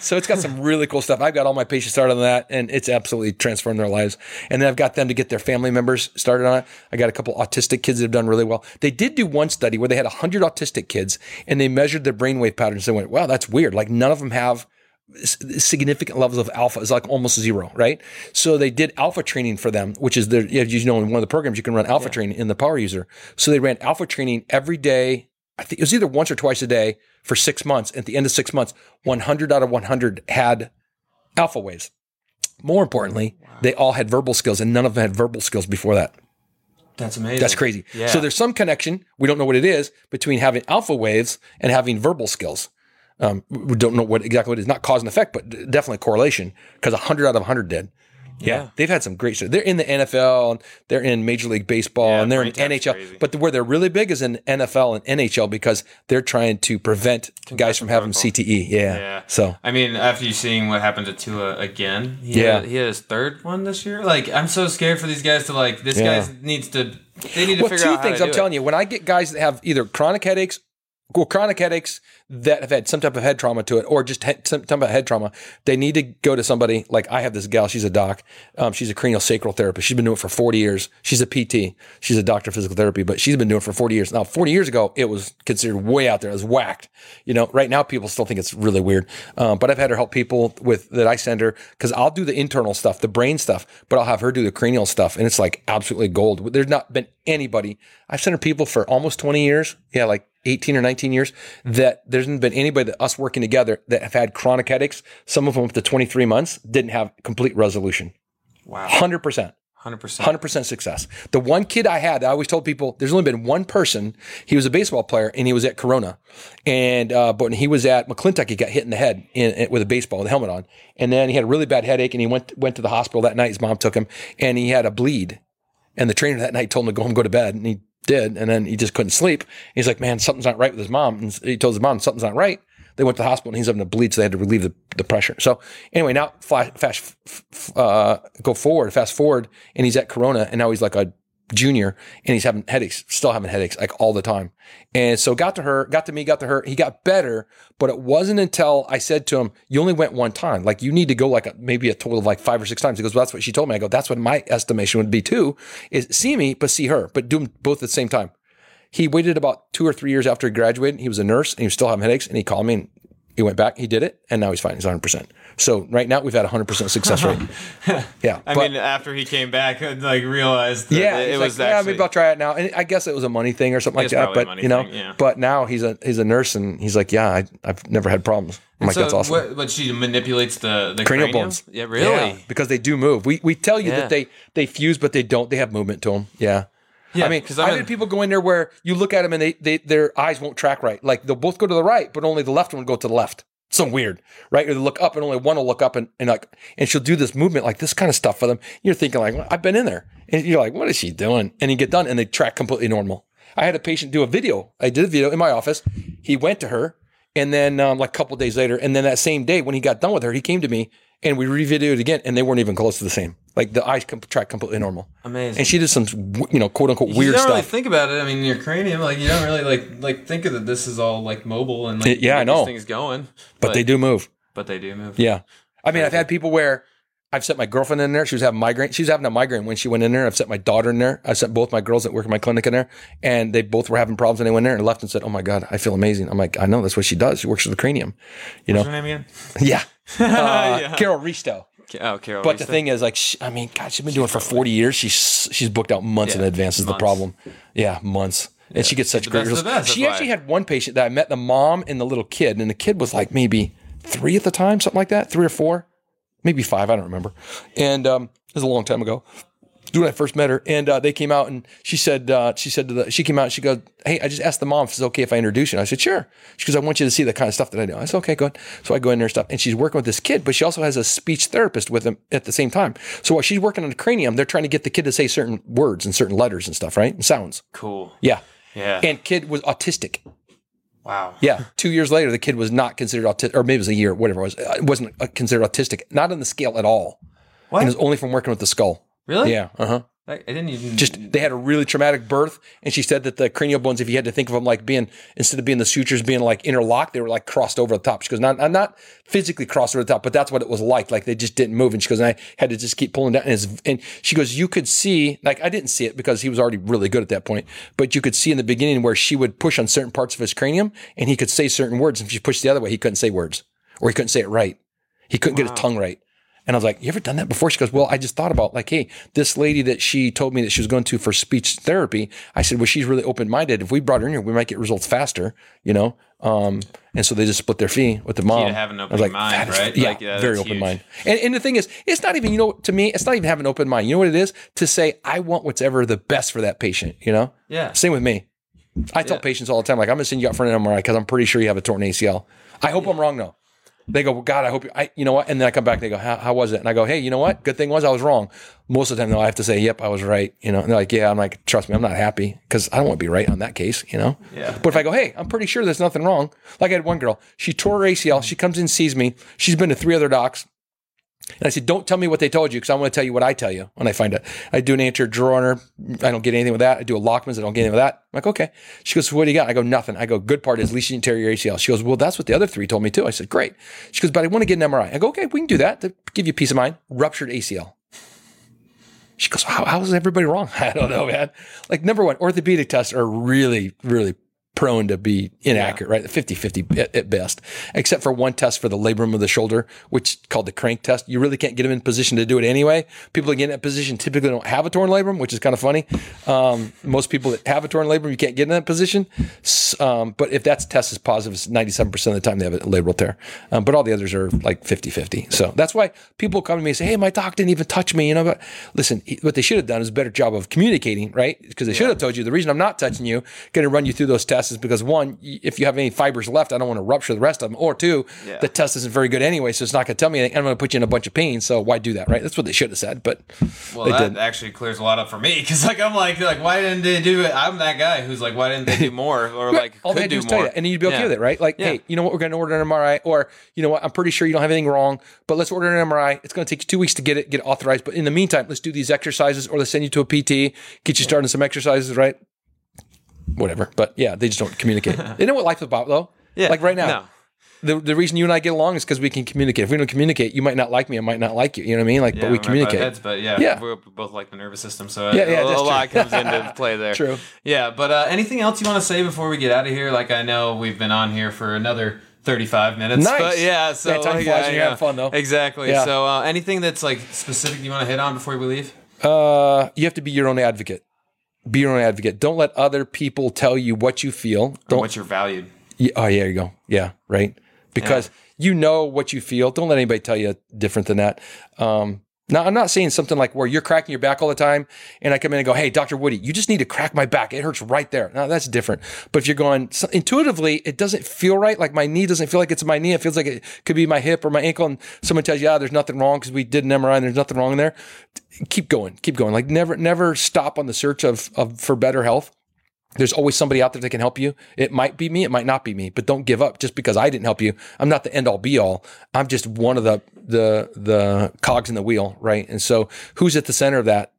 So it's got some really cool stuff. I've got all my patients started on that, and it's absolutely transformed their lives. And then I've got them to get their family members started on it. I got a couple autistic kids that have done really well. They did do one study where they had 100 autistic kids, and they measured their brainwave patterns. They went, wow, that's weird. Like none of them have significant levels of alpha is like almost zero, right? So they did alpha training for them, which is you know, in one of the programs, you can run alpha training in the power user. So they ran alpha training every day. I think it was either once or twice a day for six months. At the end of six months, 100 out of 100 had alpha waves. More importantly, they all had verbal skills and none of them had verbal skills before that. That's amazing. That's crazy. Yeah. So there's some connection, we don't know what it is, between having alpha waves and having verbal skills. Um, we don't know what exactly what it is, not cause and effect, but definitely correlation because 100 out of 100 did. Yeah. They've had some great shows. They're in the NFL and they're in Major League Baseball Yeah, and they're in NHL. crazy. But where they're really big is in NFL and NHL because they're trying to prevent guys from having protocol. CTE. Yeah. Yeah. So I mean, after you seeing what happened to Tua again, he Yeah. had, he had his third one this year. Like, I'm so scared for these guys to like. This Yeah. guy needs to. They need to well, figure two out how things I'm telling you. When I get guys that have either chronic headaches, well, chronic headaches that have had some type of head trauma to it, or just he- some type of head trauma, they need to go to somebody. Like I have this gal, she's a doc. Um, she's a cranial sacral therapist. She's been doing it for 40 years. She's a PT. She's a doctor of physical therapy, but she's been doing it for 40 years. Now, 40 years ago, it was considered way out there. It was whacked. You know, right now people still think it's really weird. Um, but I've had her help people with that I send her because I'll do the internal stuff, the brain stuff, but I'll have her do the cranial stuff, and it's like absolutely gold. There's not been anybody. I've sent her people for almost 20 years. Yeah, like 18 or 19 years that there hasn't been anybody that us working together that have had chronic headaches. Some of them up to 23 months didn't have complete resolution. Wow, 100%. hundred percent. Hundred percent success. The one kid I had, I always told people, there's only been one person. He was a baseball player, and he was at Corona, and uh, but when he was at McClintock, he got hit in the head in, in- with a baseball with a helmet on, and then he had a really bad headache, and he went went to the hospital that night. His mom took him, and he had a bleed, and the trainer that night told him to go home, go to bed, and he did, and then he just couldn't sleep. He's like, man, something's not right with his mom, and he told his mom something's not right. They went to the hospital and he's having a bleed, so they had to relieve the, the pressure. So anyway, now flash, fast, uh, go forward, fast forward, and he's at Corona, and now he's like a junior and he's having headaches, still having headaches like all the time. And so got to her, got to me, got to her. He got better, but it wasn't until I said to him, you only went one time. Like you need to go like a, maybe a total of like five or six times. He goes, well, that's what she told me. I go, that's what my estimation would be too is see me, but see her, but do them both at the same time. He waited about two or three years after he graduated. He was a nurse and he was still having headaches and he called me and he went back, he did it, and now he's fine. He's 100%. So right now we've had 100% success rate. Yeah. I but- mean, after he came back, and like realized that yeah, it he's was like, yeah, maybe I'll try it now. And I guess it was a money thing or something like that. But you know, thing, yeah. but now he's a he's a nurse and he's like, yeah, I, I've never had problems. I'm like, so that's awesome. What, but she manipulates the the Cranial cranium? bones. Yeah, really. Yeah, because they do move. We we tell you Yeah. that they they fuse, but they don't. They have movement to them. Yeah. Yeah, I mean, 'cause I've had people go in there where you look at them and they, they their eyes won't track right. Like they'll both go to the right, but only the left one will go to the left. So weird, right? Or they look up and only one will look up and, and like and she'll do this movement like this kind of stuff for them. You're thinking like, well, I've been in there, and you're like, what is she doing? And you get done and they track completely normal. I had a patient do a video. I did a video in my office. He went to her, and then um, like a couple days later, and then that same day when he got done with her, he came to me and we revideoed it again, and they weren't even close to the same. Like the eyes com- track completely normal. Amazing. And she did some, you know, quote unquote you weird don't really stuff. think about it. I mean, your cranium, like you don't really like like think of that. This is all like mobile and like Yeah, I know. things going. but they do move. but they do move. Yeah. I mean, I've had people where I've set my girlfriend in there. She was having migraine. She was having a migraine when she went in there. I've set my daughter in there. I set both my girls that work in my clinic in there, and they both were having problems. And they went in there and left and said, "Oh my god, I feel amazing." I'm like, "I know that's what she does. She works with the cranium." You know? What's her name again? Yeah. Uh, Yeah. Carol Risto. Oh, Carol. But the thing is, like, sh I mean, God, she's been doing it for 40 years. She's she's booked out months in Yeah, advance. Is the problem? Yeah, months. And she gets such great results. She actually had one patient that I met the mom and the little kid, and the kid was like maybe three at the time, something like that, three or four, maybe five. I don't remember. And um, it was a long time ago. When I first met her, and uh, they came out, and she said, uh, she said to the, she came out, and she goes, "Hey, I just asked the mom if it's okay if I introduce you." And I said, "Sure." She goes, "I want you to see the kind of stuff that I do." I said, "Okay, good." So I go in there and stuff, and she's working with this kid, but she also has a speech therapist with him at the same time. So while she's working on the cranium, they're trying to get the kid to say certain words and certain letters and stuff, right? And sounds. cool. Yeah. Yeah. And kid was autistic. Wow. Yeah. Two years later, the kid was not considered autistic, or maybe it was a year, whatever it was. Uh, It wasn't uh, considered autistic, not on the scale at all. What? And it was only from working with the skull. Really? Yeah. Uh huh. I, didn't even Just they had a really traumatic birth, and she said that the cranial bones, if you had to think of them like being instead of being the sutures being like interlocked, they were like crossed over the top. She goes, not not physically crossed over the top, but that's what it was like. Like they just didn't move. And she goes, and I had to just keep pulling down. And, and she goes, you could see, like I didn't see it because he was already really good at that point, but you could see in the beginning where she would push on certain parts of his cranium, and he could say certain words. And if she pushed the other way, he couldn't say words, or he couldn't say it right. He couldn't get his tongue right. And I was like, You ever done that before? She goes, Well, I just thought about like, hey, this lady that she told me that she was going to for speech therapy. I said, Well, she's really open minded. If we brought her in here, we might get results faster, you know? Um, and so they just split their fee with the mom. to have an I was open mind, "That is- right? Yeah, Like, yeah, very open huge. mind. And, and the thing is, it's not even, you know, to me, it's not even having an open mind. You know what it is? To say, I want what's ever the best for that patient, you know? Yeah. Same with me. I tell Yeah. patients all the time, like, I'm going to send you out for an MRI because I'm pretty sure you have a torn ACL. I hope I'm wrong, though. They go, well, God, I hope you, I, you know what? And then I come back they go, how, how was it? And I go, hey, you know what? Good thing was I was wrong. Most of the time, though, I have to say, yep, I was right. You know, and they're like, yeah, I'm like, trust me, I'm not happy because I don't want to be right on that case, you know? Yeah. But if I go, hey, I'm pretty sure there's nothing wrong. Like I had one girl, she tore her ACL. She comes in, sees me. She's been to three other docs. And I said, don't tell me what they told you because I want to tell you what I tell you when I find it. I do an anterior drawer. I don't get anything with that. I do a Lachman's. I don't get anything with that. I'm like, okay. She goes, what do you got? I go, nothing. I go, good part is tear your ACL. She goes, well, that's what the other three told me too. I said, great. She goes, but I want to get an MRI. I go, okay, we can do that to give you peace of mind. Ruptured ACL. She goes, how, how is everybody wrong? I don't know, man. Like, number one, orthopedic tests are really, really prone to be inaccurate, right? 50 50 at, at best, except for one test for the labrum of the shoulder, which is called the crank test. You really can't get them in position to do it anyway. People that get in that position typically don't have a torn labrum, which is kind of funny. Um, most people that have a torn labrum, you can't get in that position. Um, but if that test is positive, it's 97% of the time they have a labral tear. Um, but all the others are like 50 50. So that's why people come to me and say, Hey, my doc didn't even touch me. You know, but listen, what they should have done is a better job of communicating, right? Because they should have told you the reason I'm not touching you, going to run you through those tests test is because one, if you have any fibers left, I don't want to rupture the rest of them. Or two, Yeah. the test isn't very good anyway, so it's not going to tell me anything. I'm going to put you in a bunch of pain. So why do that, right? That's what they should have said. But Well, that didn't. actually clears a lot up for me because, like, I'm like, like, why didn't they do it? I'm that guy who's like, why didn't they do more? Or like, all they do is tell you more. and you'd be okay Yeah. with it, right? Like, Yeah. hey, you know what? We're going to order an MRI, or you know what? I'm pretty sure you don't have anything wrong, but let's order an MRI. It's going to take you two weeks to get it, get it authorized. But in the meantime, let's do these exercises, or let's send you to a PT, get you started on some exercises, right? Whatever. But yeah, they just don't communicate. they know what life's about, though. Yeah. Like right now, No. the, the reason you and I get along is because we can communicate. If we don't communicate, you might not like me, I might not like you. You know what I mean? Like, Yeah, but we we're communicate. Heads, but yeah, Yeah. we both like the nervous system, so Yeah, yeah, a, a lot comes into play there. True. Yeah, but uh, anything else you want to say before we get out of here? Like I know we've been on here for another 35 minutes. Nice. But yeah, so Yeah, time like, flies when you're yeah, having fun, though. Exactly. Yeah. So uh, anything that's like specific you want to hit on before we leave? Uh, you have to be your own advocate. Be your own advocate. Don't let other people tell you what you feel. Don't what's your valued? Yeah, oh, yeah, there you go. Yeah, right. Because you know what you feel. Don't let anybody tell you different than that. Um, now, I'm not saying something like where you're cracking your back all the time, and I come in and go, "Hey, Doctor Woody, you just need to crack my back. It hurts right there." Now that's different. But if you're going so intuitively, it doesn't feel right. Like my knee doesn't feel like it's my knee. It feels like it could be my hip or my ankle, and someone tells you, "Yeah, there's nothing wrong because we did an MRI and there's nothing wrong in there." Keep going, keep going. Like never, never stop on the search of, of for better health. There's always somebody out there that can help you. It might be me, it might not be me, but don't give up just because I didn't help you. I'm not the end all be all. I'm just one of the the the cogs in the wheel, right? And so who's at the center of that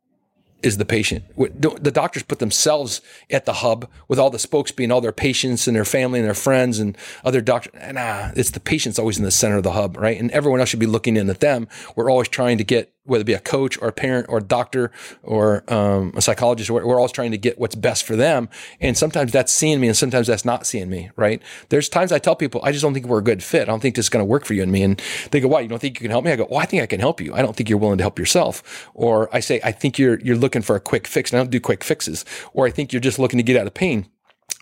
is the patient. The doctors put themselves at the hub with all the spokes being all their patients and their family and their friends and other doctors. Nah, it's the patient's always in the center of the hub, right? And everyone else should be looking in at them. We're always trying to get, whether it be a coach or a parent or a doctor or um, a psychologist, we're, we're always trying to get what's best for them. And sometimes that's seeing me and sometimes that's not seeing me, right? There's times I tell people, I just don't think we're a good fit. I don't think this is going to work for you and me. And they go, why? You don't think you can help me? I go, well, I think I can help you. I don't think you're willing to help yourself. Or I say, I think you're, you're looking for a quick fix. And I don't do quick fixes. Or I think you're just looking to get out of pain.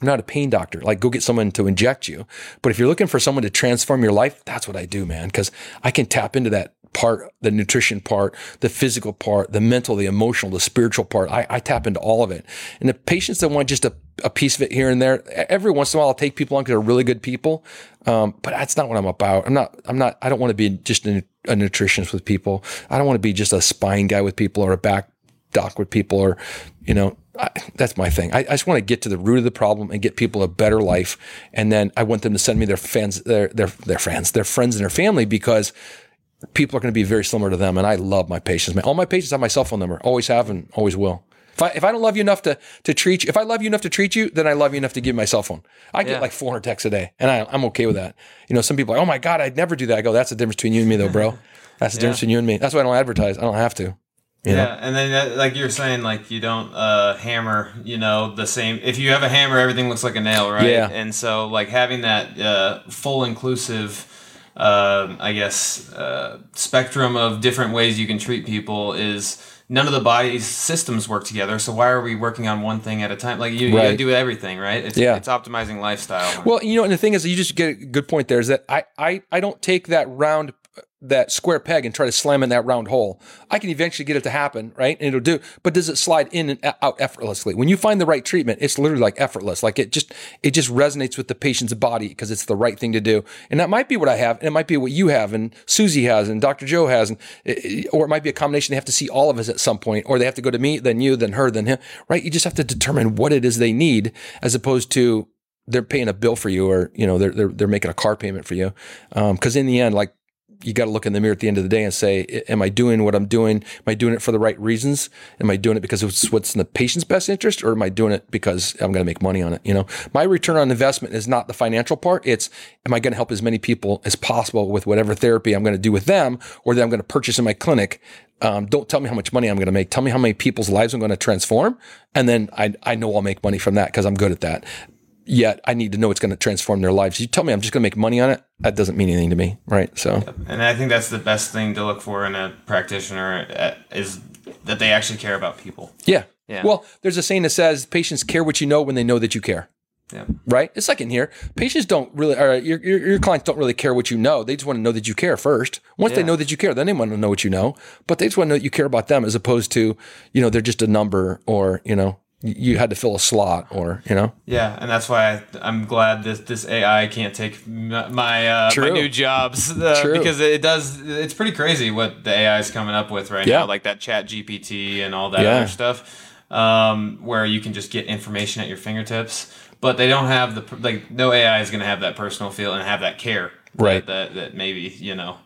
I'm not a pain doctor. Like, go get someone to inject you. But if you're looking for someone to transform your life, that's what I do, man. Because I can tap into that part, the nutrition part, the physical part, the mental, the emotional, the spiritual part. I, I tap into all of it. And the patients that want just a, a piece of it here and there, every once in a while, I'll take people on because they're really good people. Um, but that's not what I'm about. I'm not, I'm not, I don't want to be just a, a nutritionist with people. I don't want to be just a spine guy with people or a back doc with people or, you know, I, that's my thing. I, I just want to get to the root of the problem and get people a better life. And then I want them to send me their fans, their, their, their fans, their friends and their family because people are going to be very similar to them. And I love my patients. Man, all my patients have my cell phone number. Always have and always will. If I, if I don't love you enough to, to treat you, if I love you enough to treat you, then I love you enough to give you my cell phone. I get Yeah. like 400 texts a day and I, I'm okay with that. You know, some people are like, oh my God, I'd never do that. I go, that's the difference between you and me though, bro. That's the difference between you and me. That's why I don't advertise. I don't have to. You know? Yeah, and then uh, like you're saying, like you don't uh, hammer, you know, the same. If you have a hammer, everything looks like a nail, right? Yeah. And so, like having that uh, full inclusive, um I guess, uh, spectrum of different ways you can treat people is none of the body's systems work together. So why are we working on one thing at a time? Like you, you gotta do everything, right? It's, Yeah. it's optimizing lifestyle. Well, you know, and the thing is, you just get a good point there is that I, I, I don't take that round, that square peg and try to slam in that round hole. I can eventually get it to happen, right? And it'll do, but does it slide in and out effortlessly? When you find the right treatment, it's literally like effortless. Like it just, it just resonates with the patient's body because it's the right thing to do. And that might be what I have, and it might be what you have, and Susie has, and Dr. Joe has, and eh, eh, or it might be a combination. They have to see all of us at some point, or they have to go to me, then you, then her, then him, right? You just have to determine what it is they need, as opposed to they're paying a bill for you or you know they're they're, they're making a car payment for you um, because in the end like you got to look in the mirror at the end of the day and say am i doing what i'm doing? Am i doing it for the right reasons? Am i doing it because it's what's in the patient's best interest or am i doing it because i'm going to make money on it? You know? My return on investment is not the financial part it's am i going to help as many people as possible with whatever therapy i'm going to do with them or that i'm going to purchase in my clinic? Um, don't tell me how much money I'm going to make. Tell me how many people's lives I'm going to transform. And then I, I know I'll make money from that because I'm good at that yet I need to know it's going to transform their lives. You tell me I'm just going to make money on it. That doesn't mean anything to me, right? So and I think that's the best thing to look for in a practitioner uh, is that they actually care about people. yeah. Yeah. Well, there's a saying that says patients care what you know when they know that you care. Yeah. Right? It's like in here. Patients don't really, or your, your, your clients don't really care what you know. They just want to know that you care first. Once they know that you care, then they want to know what you know. But they just want to know that you care about them as opposed to, you know, they're just a number or, you know, you had to fill a slot or you know Yeah, and that's why I, I'm glad this this AI can't take my uh, my new jobs uh, because it does. It's pretty crazy what the AI is coming up with right Yeah. now, like that Chat GPT and all that Yeah. other stuff, um, where you can just get information at your fingertips. But they don't have the like. No AI is going to have that personal feel and have that care, that- Right. That that, maybe you know.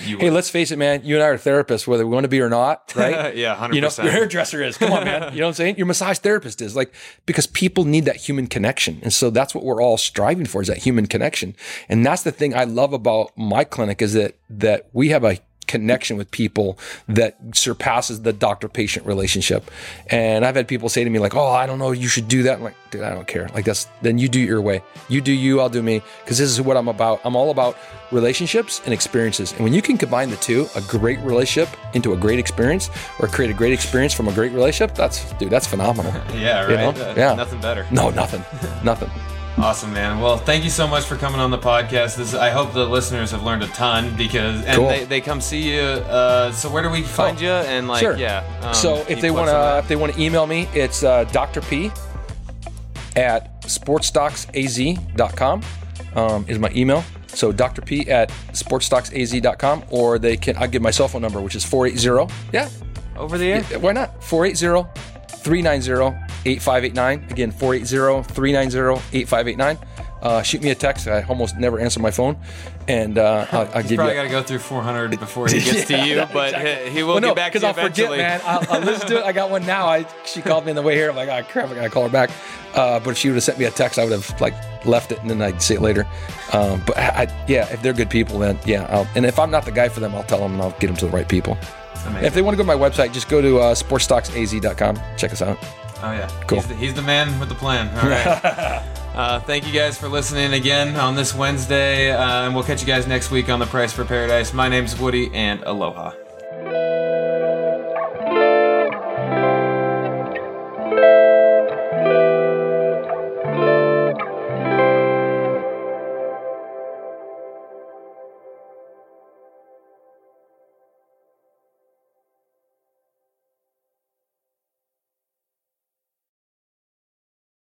You hey let's face it man. You and i are therapists whether we want to be or not right? Yeah, hundred you know your hairdresser is. Come on man. You know what i'm saying? Your massage therapist is. Like because people need that human connection. And so that's what we're all striving for is that human connection. And that's the thing i love about my clinic is that that we have a connection with people that surpasses the doctor patient relationship. And i've had people say to me like oh i don't know you should do that. I'm like dude i don't care. Like that's then you do it your way. You do you i'll do me. Because this is what i'm about. I'm all about relationships and experiences. And when you can combine the two a great relationship into a great experience or create a great experience from a great relationship that's dude that's phenomenal. Yeah, you right. know? Uh, Yeah. nothing better. no nothing. Nothing Awesome, man. Well, thank you so much for coming on the podcast. This, I hope the listeners have learned a ton because and Cool. they, they come see you. Uh, so where do we find Oh, you? And like, sure. yeah. um, so if they want to if they want to email me it's uh, dr p at sportstocksaz.com um, is my email so dr p at sportstocksaz.com or they can i'll give my cell phone number which is 480 yeah over the air. why not 480 390 8589 again 480 390 8589 uh, shoot me a text. I almost never answer my phone, and uh, I'll, I'll give Probably you. Probably got to go through 400 before he gets to you, but exactly. he, he will Well, get no, back to you I'll forget, man. I'll, I'll listen to it. I got one now. I she called me on the way here. I'm like, oh crap, I gotta call her back. Uh, but if she would have sent me a text, I would have like left it and then I'd see it later. Um, but I, I, yeah, if they're good people, then yeah. I'll, and if I'm not the guy for them, I'll tell them and I'll get them to the right people. If they want to go to my website, just go to uh, sportstocksaz.com. Check us out. Oh yeah, Cool. He's the, he's the man with the plan. All right. uh, thank you guys for listening again on this Wednesday, uh, and we'll catch you guys next week on the Price for Paradise. My name's Woody, and aloha.